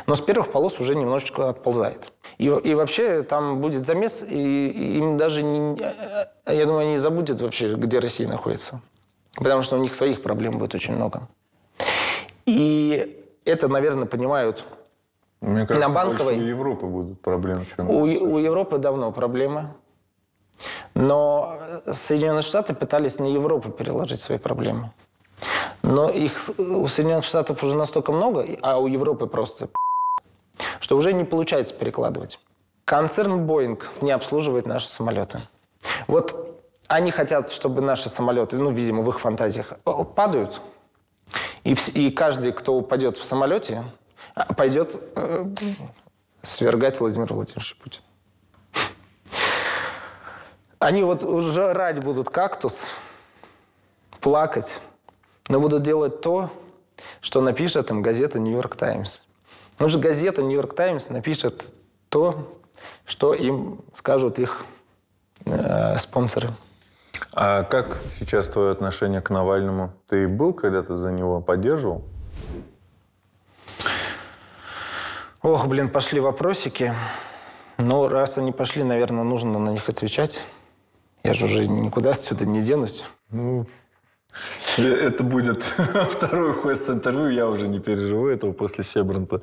Но с первых полос уже немножечко отползает. И, и вообще там будет замес, и, и им даже, не, э, я думаю, они забудут вообще, где Россия находится. Потому что у них своих проблем будет очень много. И это, наверное, понимают
Мне кажется,
На Банковой-
у Европы будут проблемы, чем
у, у Европы давно проблемы. Но Соединенные Штаты пытались на Европу переложить свои проблемы. Но их у Соединенных Штатов уже настолько много, а у Европы просто что уже не получается перекладывать. Концерн Boeing не обслуживает наши самолеты. Вот они хотят, чтобы наши самолеты, ну, видимо, в их фантазиях, о- падают, и, и каждый, кто упадет в самолете, пойдет э, свергать Владимира Владимировича Путина. Они вот уже рать будут кактус, плакать, но будут делать то, что напишет им газета «Нью-Йорк Таймс». Ну же газета «Нью-Йорк Таймс» напишет то, что им скажут их э, спонсоры.
А как сейчас твое отношение к Навальному? Ты был когда-то за него, поддерживал?
Ох, блин, пошли вопросики. Ну, раз они пошли, наверное, нужно на них отвечать. Я же уже никуда отсюда не денусь.
Ну, это будет второй ход с интервью, я уже не переживу этого после Себранта.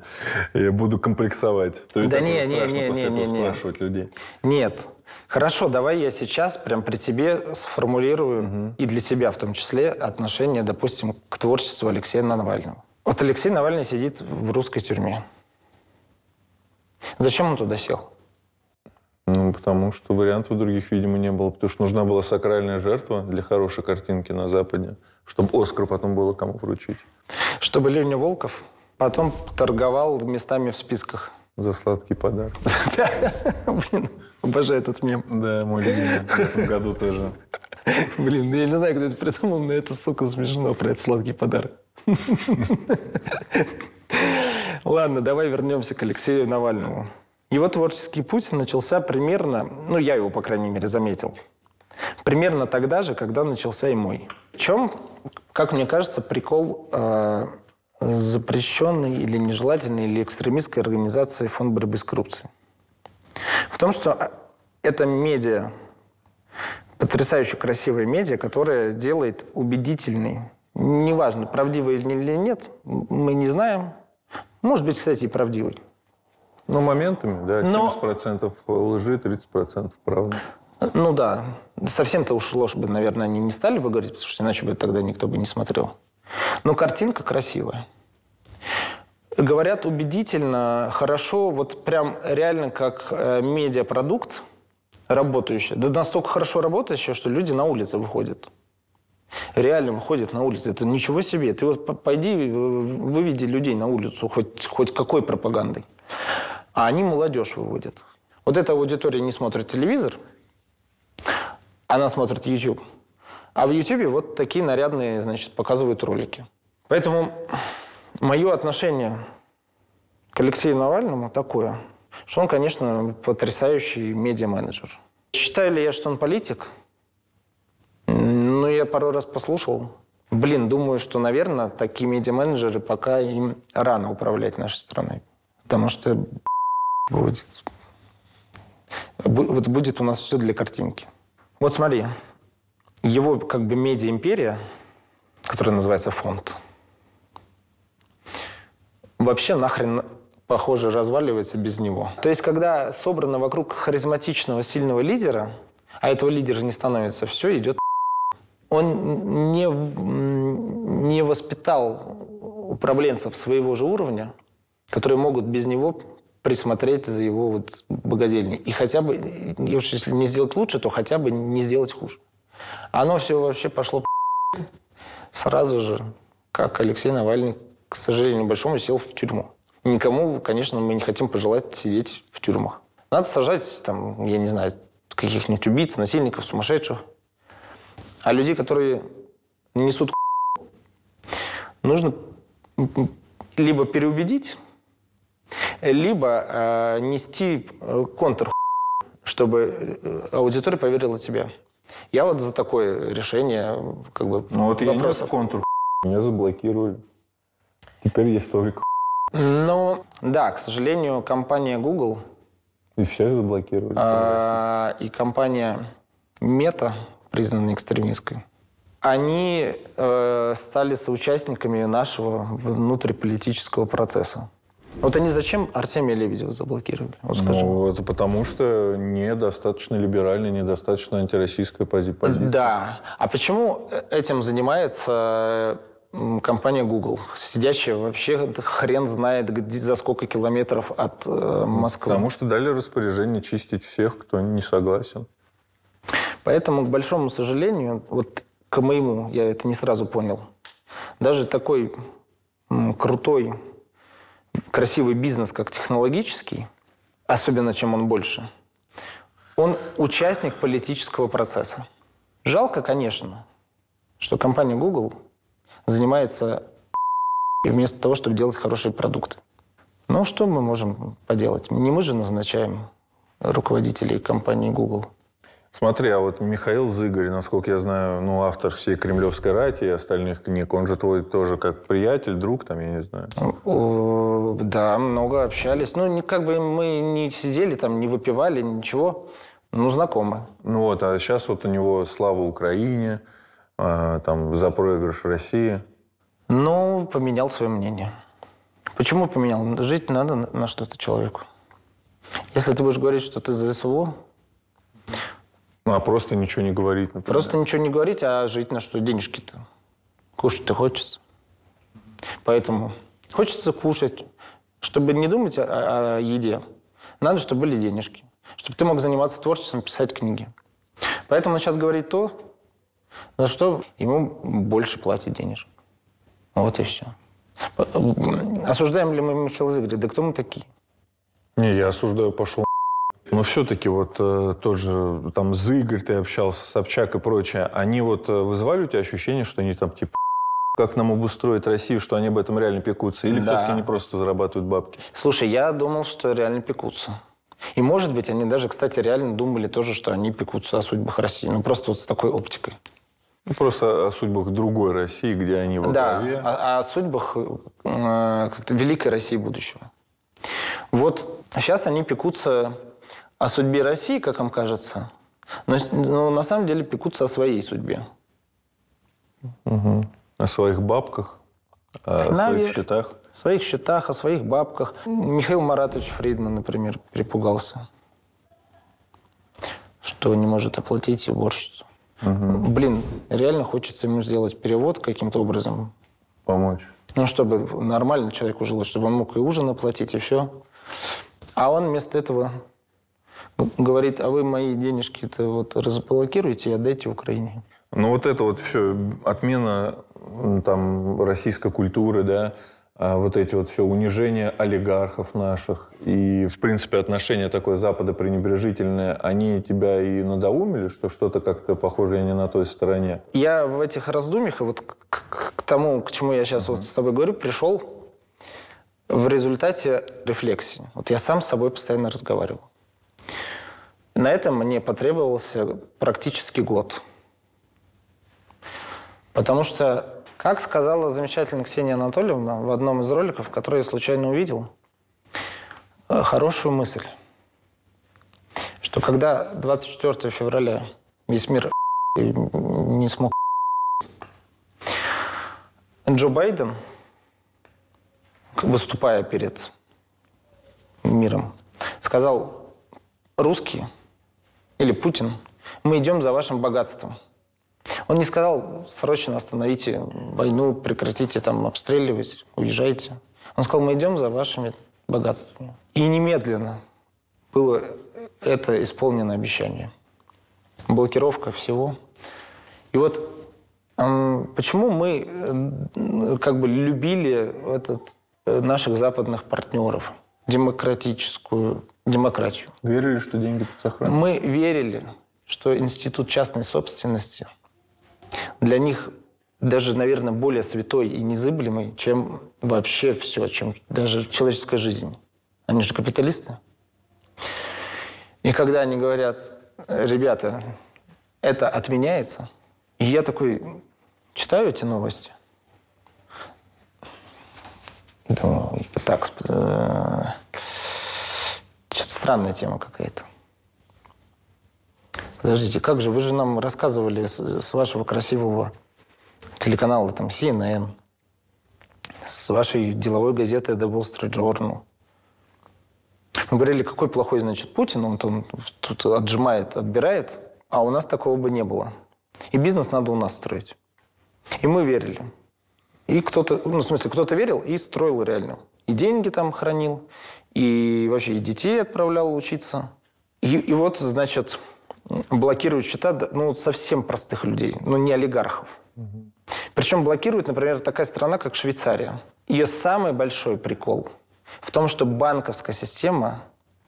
Я буду комплексовать. То
Да не, не, не,
после
не,
этого
не,
спрашивать людей.
Нет. Хорошо, давай я сейчас прям при тебе сформулирую и для себя в том числе отношение, допустим, к творчеству Алексея Навального. Вот Алексей Навальный сидит в русской тюрьме. Зачем он туда сел?
Ну, потому что вариантов других, видимо, не было. Потому что нужна была сакральная жертва для хорошей картинки на Западе, чтобы Оскар потом было кому вручить.
Чтобы Леня Волков потом торговал местами в списках.
За сладкий подарок.
Блин, обожаю этот мем.
Да, мой любимый. В этом году тоже.
Блин, я не знаю, кто это придумал, но это, сука, смешно про этот сладкий подарок. Ладно, давай вернемся к Алексею Навальному. Его творческий путь начался примерно, ну, я его, по крайней мере, заметил, примерно тогда же, когда начался и мой. В чем, как мне кажется, прикол э, запрещенной или нежелательной или экстремистской организации Фонд борьбы с коррупцией? В том, что а, это медиа, потрясающе красивая медиа, которая делает убедительный, неважно, правдивый или нет, мы не знаем. Может быть, кстати, и правдивый.
Ну, моментами, да,
Но-
70% лжи, 30% правды.
Ну да, совсем-то уж ложь бы, наверное, они не стали бы говорить, потому что иначе бы тогда никто бы не смотрел. Но картинка красивая. Говорят убедительно, хорошо, вот прям реально как э, медиапродукт работающий. Да настолько хорошо работающий, что люди на улице выходят. Реально выходят на улицу. Это ничего себе. Ты вот пойди, э, выведи людей на улицу хоть, хоть какой пропагандой. А они молодежь выводят. Вот эта аудитория не смотрит телевизор, она смотрит YouTube. А в YouTube вот такие нарядные, значит, показывают ролики. Поэтому мое отношение к Алексею Навальному такое, что он, конечно, потрясающий медиа-менеджер. Считаю ли я, что он политик? Ну, я пару раз послушал Блин, думаю, что, наверное, такие медиа-менеджеры пока им рано управлять нашей страной. Потому что будет, бу- вот будет у нас все для картинки. Вот смотри, его как бы медиа-империя, которая называется фонд, вообще нахрен, похоже, разваливается без него. То есть, когда собрано вокруг харизматичного, сильного лидера, а этого лидера не становится, все идет он не, не воспитал управленцев своего же уровня, которые могут без него присмотреть за его вот богадельней. И хотя бы, и если не сделать лучше, то хотя бы не сделать хуже. Оно все вообще пошло сразу же, как Алексей Навальный, к сожалению, большому сел в тюрьму. Никому, конечно, мы не хотим пожелать сидеть в тюрьмах. Надо сажать, там, я не знаю, каких-нибудь убийц, насильников, сумасшедших. А людей, которые несут нужно либо переубедить, либо э, нести э, контр чтобы э, аудитория поверила тебе. Я вот за такое решение как бы
Ну вот я не
вопросов.
контур, меня заблокировали. Теперь есть только
Ну, да, к сожалению, компания Google
и всех заблокировали.
а, и компания Meta, признанная экстремистской, они э, стали соучастниками нашего внутриполитического процесса. Вот они зачем Артемия Лебедева заблокировали? Вот скажи.
Ну, это потому что недостаточно либеральная, недостаточно антироссийская пози- позиция.
Да. А почему этим занимается компания Google, сидящая вообще хрен знает где, за сколько километров от э, Москвы?
Потому что дали распоряжение чистить всех, кто не согласен.
Поэтому, к большому сожалению, вот к моему, я это не сразу понял, даже такой крутой, красивый бизнес, как технологический, особенно чем он больше, он участник политического процесса. Жалко, конечно, что компания Google занимается и вместо того, чтобы делать хорошие продукты. Но что мы можем поделать? Не мы же назначаем руководителей компании Google.
Смотри, а вот Михаил Зыгорь, насколько я знаю, ну, автор всей кремлевской рати и остальных книг, он же твой тоже как приятель, друг, там, я не знаю.
Да, много общались. Ну, как бы мы не сидели там, не выпивали, ничего. Ну, знакомы.
Ну вот, а сейчас вот у него слава Украине, а, там, за проигрыш России.
Ну, поменял свое мнение. Почему поменял? Жить надо на, что-то человеку. Если ты будешь говорить, что ты за СВО,
а просто ничего не говорить, например.
просто ничего не говорить, а жить на что? Денежки-то. Кушать-то хочется. Поэтому хочется кушать. Чтобы не думать о, о еде, надо, чтобы были денежки. Чтобы ты мог заниматься творчеством, писать книги. Поэтому он сейчас говорит то, за что ему больше платят денежек. Вот и все. Осуждаем ли мы Михаила Зыгоря? Да кто мы такие?
Не, я осуждаю, пошел. Но все-таки вот э, тот же там Зыгорь, ты общался, Собчак и прочее, они вот э, вызывали у тебя ощущение, что они там типа как нам обустроить Россию, что они об этом реально пекутся? Или
Да.
все-таки они просто зарабатывают бабки?
Слушай, я думал, что реально пекутся. И, может быть, они даже, кстати, реально думали тоже, что они пекутся о судьбах России. Ну, просто вот с такой оптикой.
Ну, просто о судьбах другой России, где они во
Да,
главе.
о, о судьбах э, как-то великой России будущего. Вот сейчас они пекутся о судьбе России, как им кажется, но, но на самом деле пекутся о своей судьбе.
О своих бабках, о своих
Наверно.
счетах.
О своих счетах, о своих бабках. Михаил Маратович Фридман, например, перепугался, что не может оплатить уборщицу. Блин, реально хочется ему сделать перевод каким-то образом.
Помочь.
Ну, чтобы нормально человеку жилось, чтобы он мог и ужин оплатить, и все. А он вместо этого говорит, а вы мои денежки-то вот разблокируйте и отдайте Украине.
Ну вот это вот все, отмена там российской культуры, да, а вот эти вот все унижения олигархов наших и, в принципе, отношение такое Запада пренебрежительное, они тебя и надоумили, что что-то как-то похожее не на той стороне?
Я в этих раздумьях, и вот к, к- тому, к чему я сейчас вот с тобой говорю, пришел в результате рефлексии. Вот я сам с собой постоянно разговаривал. На этом мне потребовался практически год. Потому что Как сказала замечательная Ксения Анатольевна в одном из роликов, который я случайно увидел, э, хорошую мысль, что когда 24 февраля весь мир не смог Джо Байден, выступая перед миром, сказал, русские или Путин, мы идем за вашим богатством. Он не сказал, срочно остановите войну, прекратите там обстреливать, уезжайте. Он сказал, мы идем за вашими богатствами. И немедленно было это исполнено обещание. Блокировка всего. И вот почему мы э, как бы любили этот, э, наших западных партнеров, демократическую демократию.
Верили, что деньги тут сохранят?
Мы верили, что институт частной собственности для них даже, наверное, более святой и незыблемый, чем вообще все, чем даже человеческая жизнь. Они же капиталисты. И когда они говорят, ребята, это отменяется, и я такой читаю эти новости, думаю, так, э, странная тема какая-то. Подождите, как же, вы же нам рассказывали с, с вашего красивого телеканала, там, CNN, с вашей деловой газеты The Wall Street Journal. Мы говорили, какой плохой, значит, Путин, он, он тут отжимает, отбирает, а у нас такого бы не было. И бизнес надо у нас строить. И мы верили. И кто-то, ну, в смысле, кто-то верил и строил реально. И деньги там хранил, и вообще и детей отправлял учиться. И, и вот, значит, блокируют счета ну, совсем простых людей, ну, не олигархов. Угу. Причем блокирует, например, такая страна, как Швейцария. Ее самый большой прикол в том, что банковская система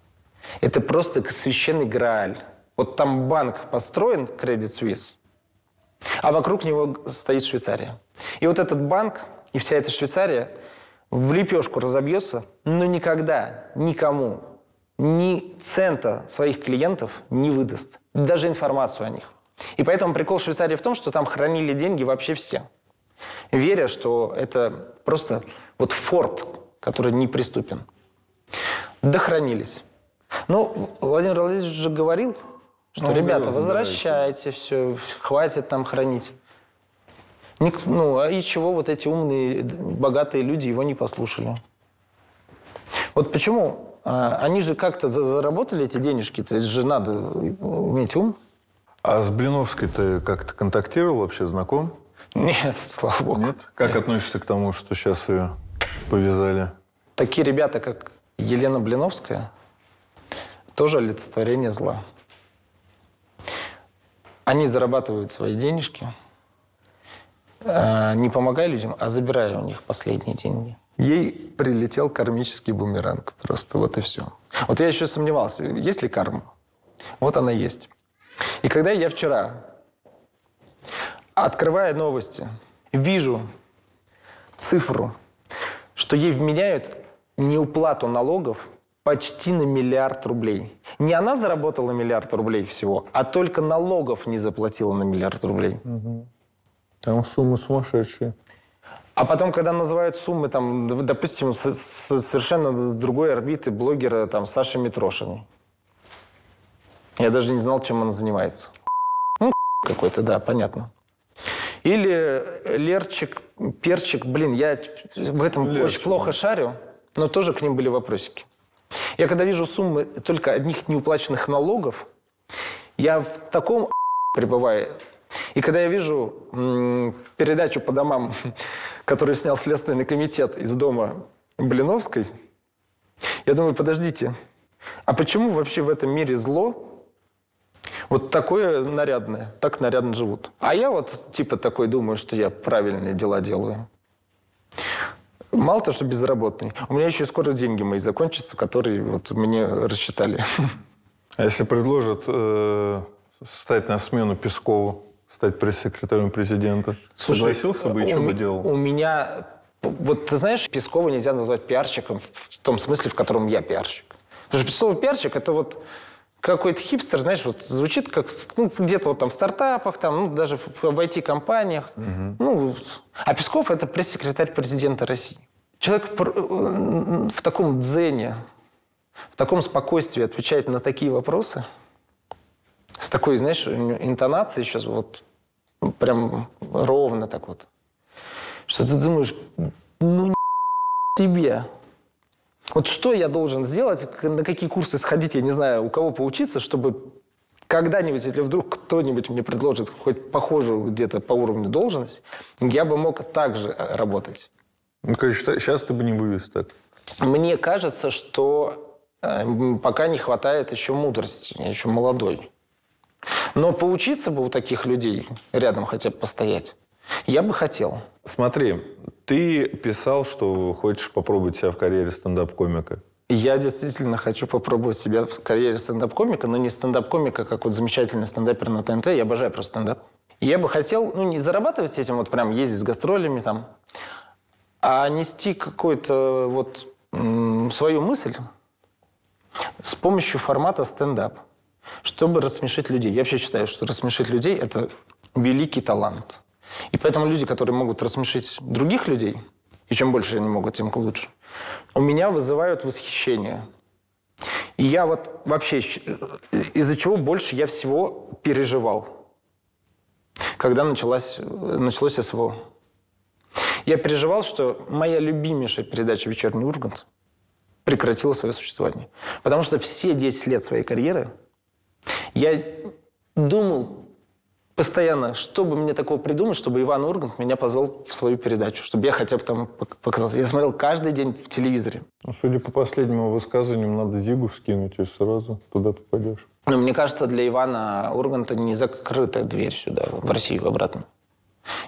– это просто священный грааль. Вот там банк построен, Credit Suisse, а вокруг него стоит Швейцария. И вот этот банк и вся эта Швейцария в лепешку разобьется, но никогда никому ни цента своих клиентов не выдаст. Даже информацию о них. И поэтому прикол Швейцарии в том, что там хранили деньги вообще все. Веря, что это просто вот форт, который неприступен. Дохранились. Ну, Владимир Владимирович же говорил, что,
ну,
ребята,
говорил,
возвращайте все, хватит там хранить. Ник, ну, а и чего вот эти умные, богатые люди его не послушали? Вот почему а, они же как-то заработали эти денежки, то есть же надо иметь ум.
А с Блиновской ты как-то контактировал вообще, знаком?
Нет, слава богу.
Нет? Как Нет. относишься к тому, что сейчас ее повязали?
Такие ребята, как Елена Блиновская, тоже олицетворение зла. Они зарабатывают свои денежки, не помогая людям, а забирая у них последние деньги. Ей прилетел кармический бумеранг. Просто вот и все. Вот я еще сомневался, есть ли карма. Вот она есть. И когда я вчера, открывая новости, вижу цифру, что ей вменяют неуплату налогов почти на миллиард рублей. Не она заработала миллиард рублей всего, а только налогов не заплатила на миллиард рублей.
Угу. Там суммы сумасшедшие.
А потом, когда называют суммы, там, допустим, с, с совершенно другой орбиты блогера там, Саши Митрошиной. Я даже не знал, чем он занимается. Ну, какой-то, да, понятно. Или Лерчик, Перчик, блин, я в этом Лерчик, очень плохо шарю, но тоже к ним были вопросики. Я когда вижу суммы только одних неуплаченных налогов, я в таком пребываю, и когда я вижу передачу по домам, которую снял Следственный комитет из дома Блиновской, я думаю, подождите, а почему вообще в этом мире зло вот такое нарядное, так нарядно живут? А я вот типа такой думаю, что я правильные дела делаю. Мало того, что безработный, у меня еще скоро деньги мои закончатся, которые вот мне рассчитали.
А если предложат э, стать на смену Пескову? Стать пресс-секретарем президента? Слушай, Согласился бы и что бы делал?
У меня... Вот ты знаешь, Пескова нельзя назвать пиарщиком в том смысле, в котором я пиарщик. Потому что Пескова пиарщик – это вот какой-то хипстер, знаешь, вот звучит как ну, где-то вот там в стартапах, там, ну, даже в, в IT-компаниях. Ну, вот. а Песков – это пресс-секретарь президента России. Человек э, в таком дзене, в таком спокойствии отвечает на такие вопросы, с такой, знаешь, интонацией сейчас вот прям ровно так вот, что ты думаешь, ну тебе. Вот что я должен сделать, на какие курсы сходить, я не знаю, у кого поучиться, чтобы когда-нибудь, если вдруг кто-нибудь мне предложит хоть похожую где-то по уровню должность, я бы мог так же э, работать.
Ну, короче, сейчас ты бы не вывез так.
Мне кажется, что э, пока не хватает еще мудрости, еще молодой. Но поучиться бы у таких людей рядом хотя бы постоять, я бы хотел.
Смотри, ты писал, что хочешь попробовать себя в карьере стендап-комика.
Я действительно хочу попробовать себя в карьере стендап-комика, но не стендап-комика, как вот замечательный стендапер на ТНТ. Я обожаю просто стендап. Я бы хотел, ну, не зарабатывать этим, вот прям ездить с гастролями там, а нести какую-то вот свою мысль с помощью формата стендап, чтобы рассмешить людей. Я вообще считаю, что рассмешить людей – это великий талант. И поэтому люди, которые могут рассмешить других людей, и чем больше они могут, тем лучше, у меня вызывают восхищение. И я вот вообще, из-за чего больше я всего переживал, когда началась, началось СВО. Я переживал, что моя любимейшая передача «Вечерний Ургант» прекратила свое существование. Потому что все 10 лет своей карьеры я думал постоянно, что бы мне такого придумать, чтобы Иван Ургант меня позвал в свою передачу, чтобы я хотя бы там пок- показался. Я смотрел каждый день в телевизоре.
Ну, судя по последнему высказыванию, надо Зигу скинуть, и сразу туда попадешь.
Но мне кажется, для Ивана Урганта не закрытая дверь сюда, в Россию обратно.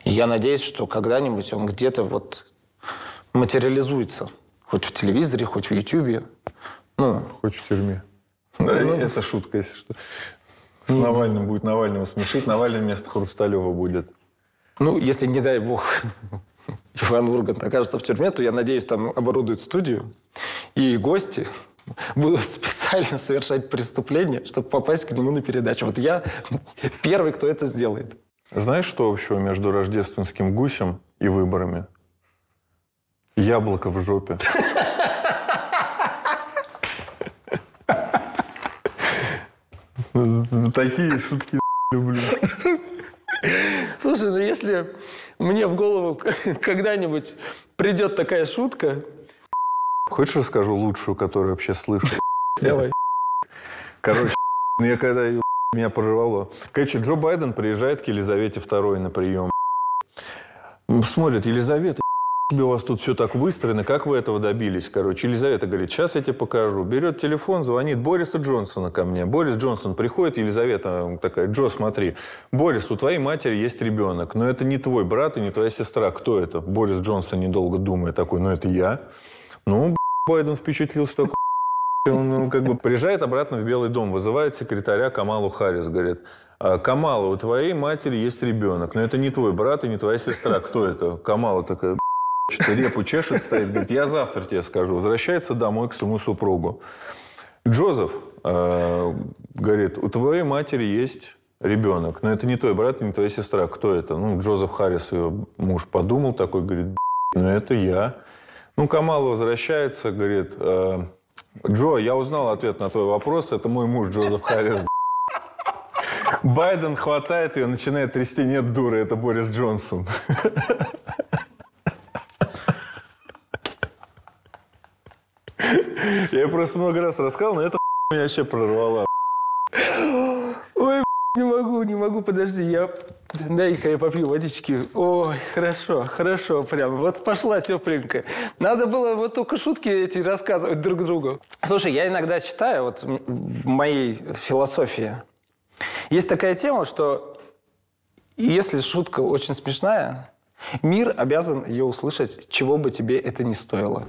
И я надеюсь, что когда-нибудь он где-то вот материализуется. Хоть в телевизоре, хоть в Ютьюбе. Ну,
Хоть в тюрьме. Да, это шутка, если что. С Навальным будет Навального смешить. Навальный вместо Хрусталева будет.
ну, если, не дай бог, Иван Ургант окажется в тюрьме, то, я надеюсь, там оборудуют студию, и гости будут специально совершать преступления, чтобы попасть к нему на передачу. Вот я первый, кто это сделает.
Знаешь, что общего между рождественским гусем и выборами? Яблоко в жопе. Такие шутки люблю.
Слушай, ну если мне в голову когда-нибудь придет такая шутка,
Хочешь расскажу лучшую, которую вообще слышу?
давай.
Короче, я когда ее меня прорвало. Короче, Джо Байден приезжает к Елизавете II на прием. Смотрит, Елизавета, у вас тут все так выстроено, как вы этого добились? Короче, Елизавета говорит, сейчас я тебе покажу. Берет телефон, звонит Бориса Джонсона ко мне. Борис Джонсон приходит, Елизавета такая, Джо, смотри, Борис, у твоей матери есть ребенок, но это не твой брат и не твоя сестра. Кто это? Борис Джонсон, недолго думая, такой, ну это я. Ну, Байден впечатлился такой, он ну, как бы приезжает обратно в Белый дом, вызывает секретаря Камалу Харрис, говорит, «А, Камала, у твоей матери есть ребенок, но это не твой брат и не твоя сестра. Кто это? Камала такая, что-то репу чешет, стоит, говорит, я завтра тебе скажу. Возвращается домой к своему супругу. Джозеф э, говорит, у твоей матери есть ребенок, но это не твой брат не твоя сестра. Кто это? Ну, Джозеф Харрис, ее муж, подумал такой, говорит, ну это я. Ну, Камала возвращается, говорит, «Э, Джо, я узнал ответ на твой вопрос, это мой муж Джозеф Харрис. Байден хватает ее, начинает трясти, нет дуры, это Борис Джонсон. Я просто много раз рассказал, но это меня вообще прорвало.
Ой, не могу, не могу, подожди, я... Дай-ка я попью водички. Ой, хорошо, хорошо, прям. Вот пошла тепленькая. Надо было вот только шутки эти рассказывать друг другу. Слушай, я иногда читаю, вот в моей философии, есть такая тема, что если шутка очень смешная, мир обязан ее услышать, чего бы тебе это ни стоило.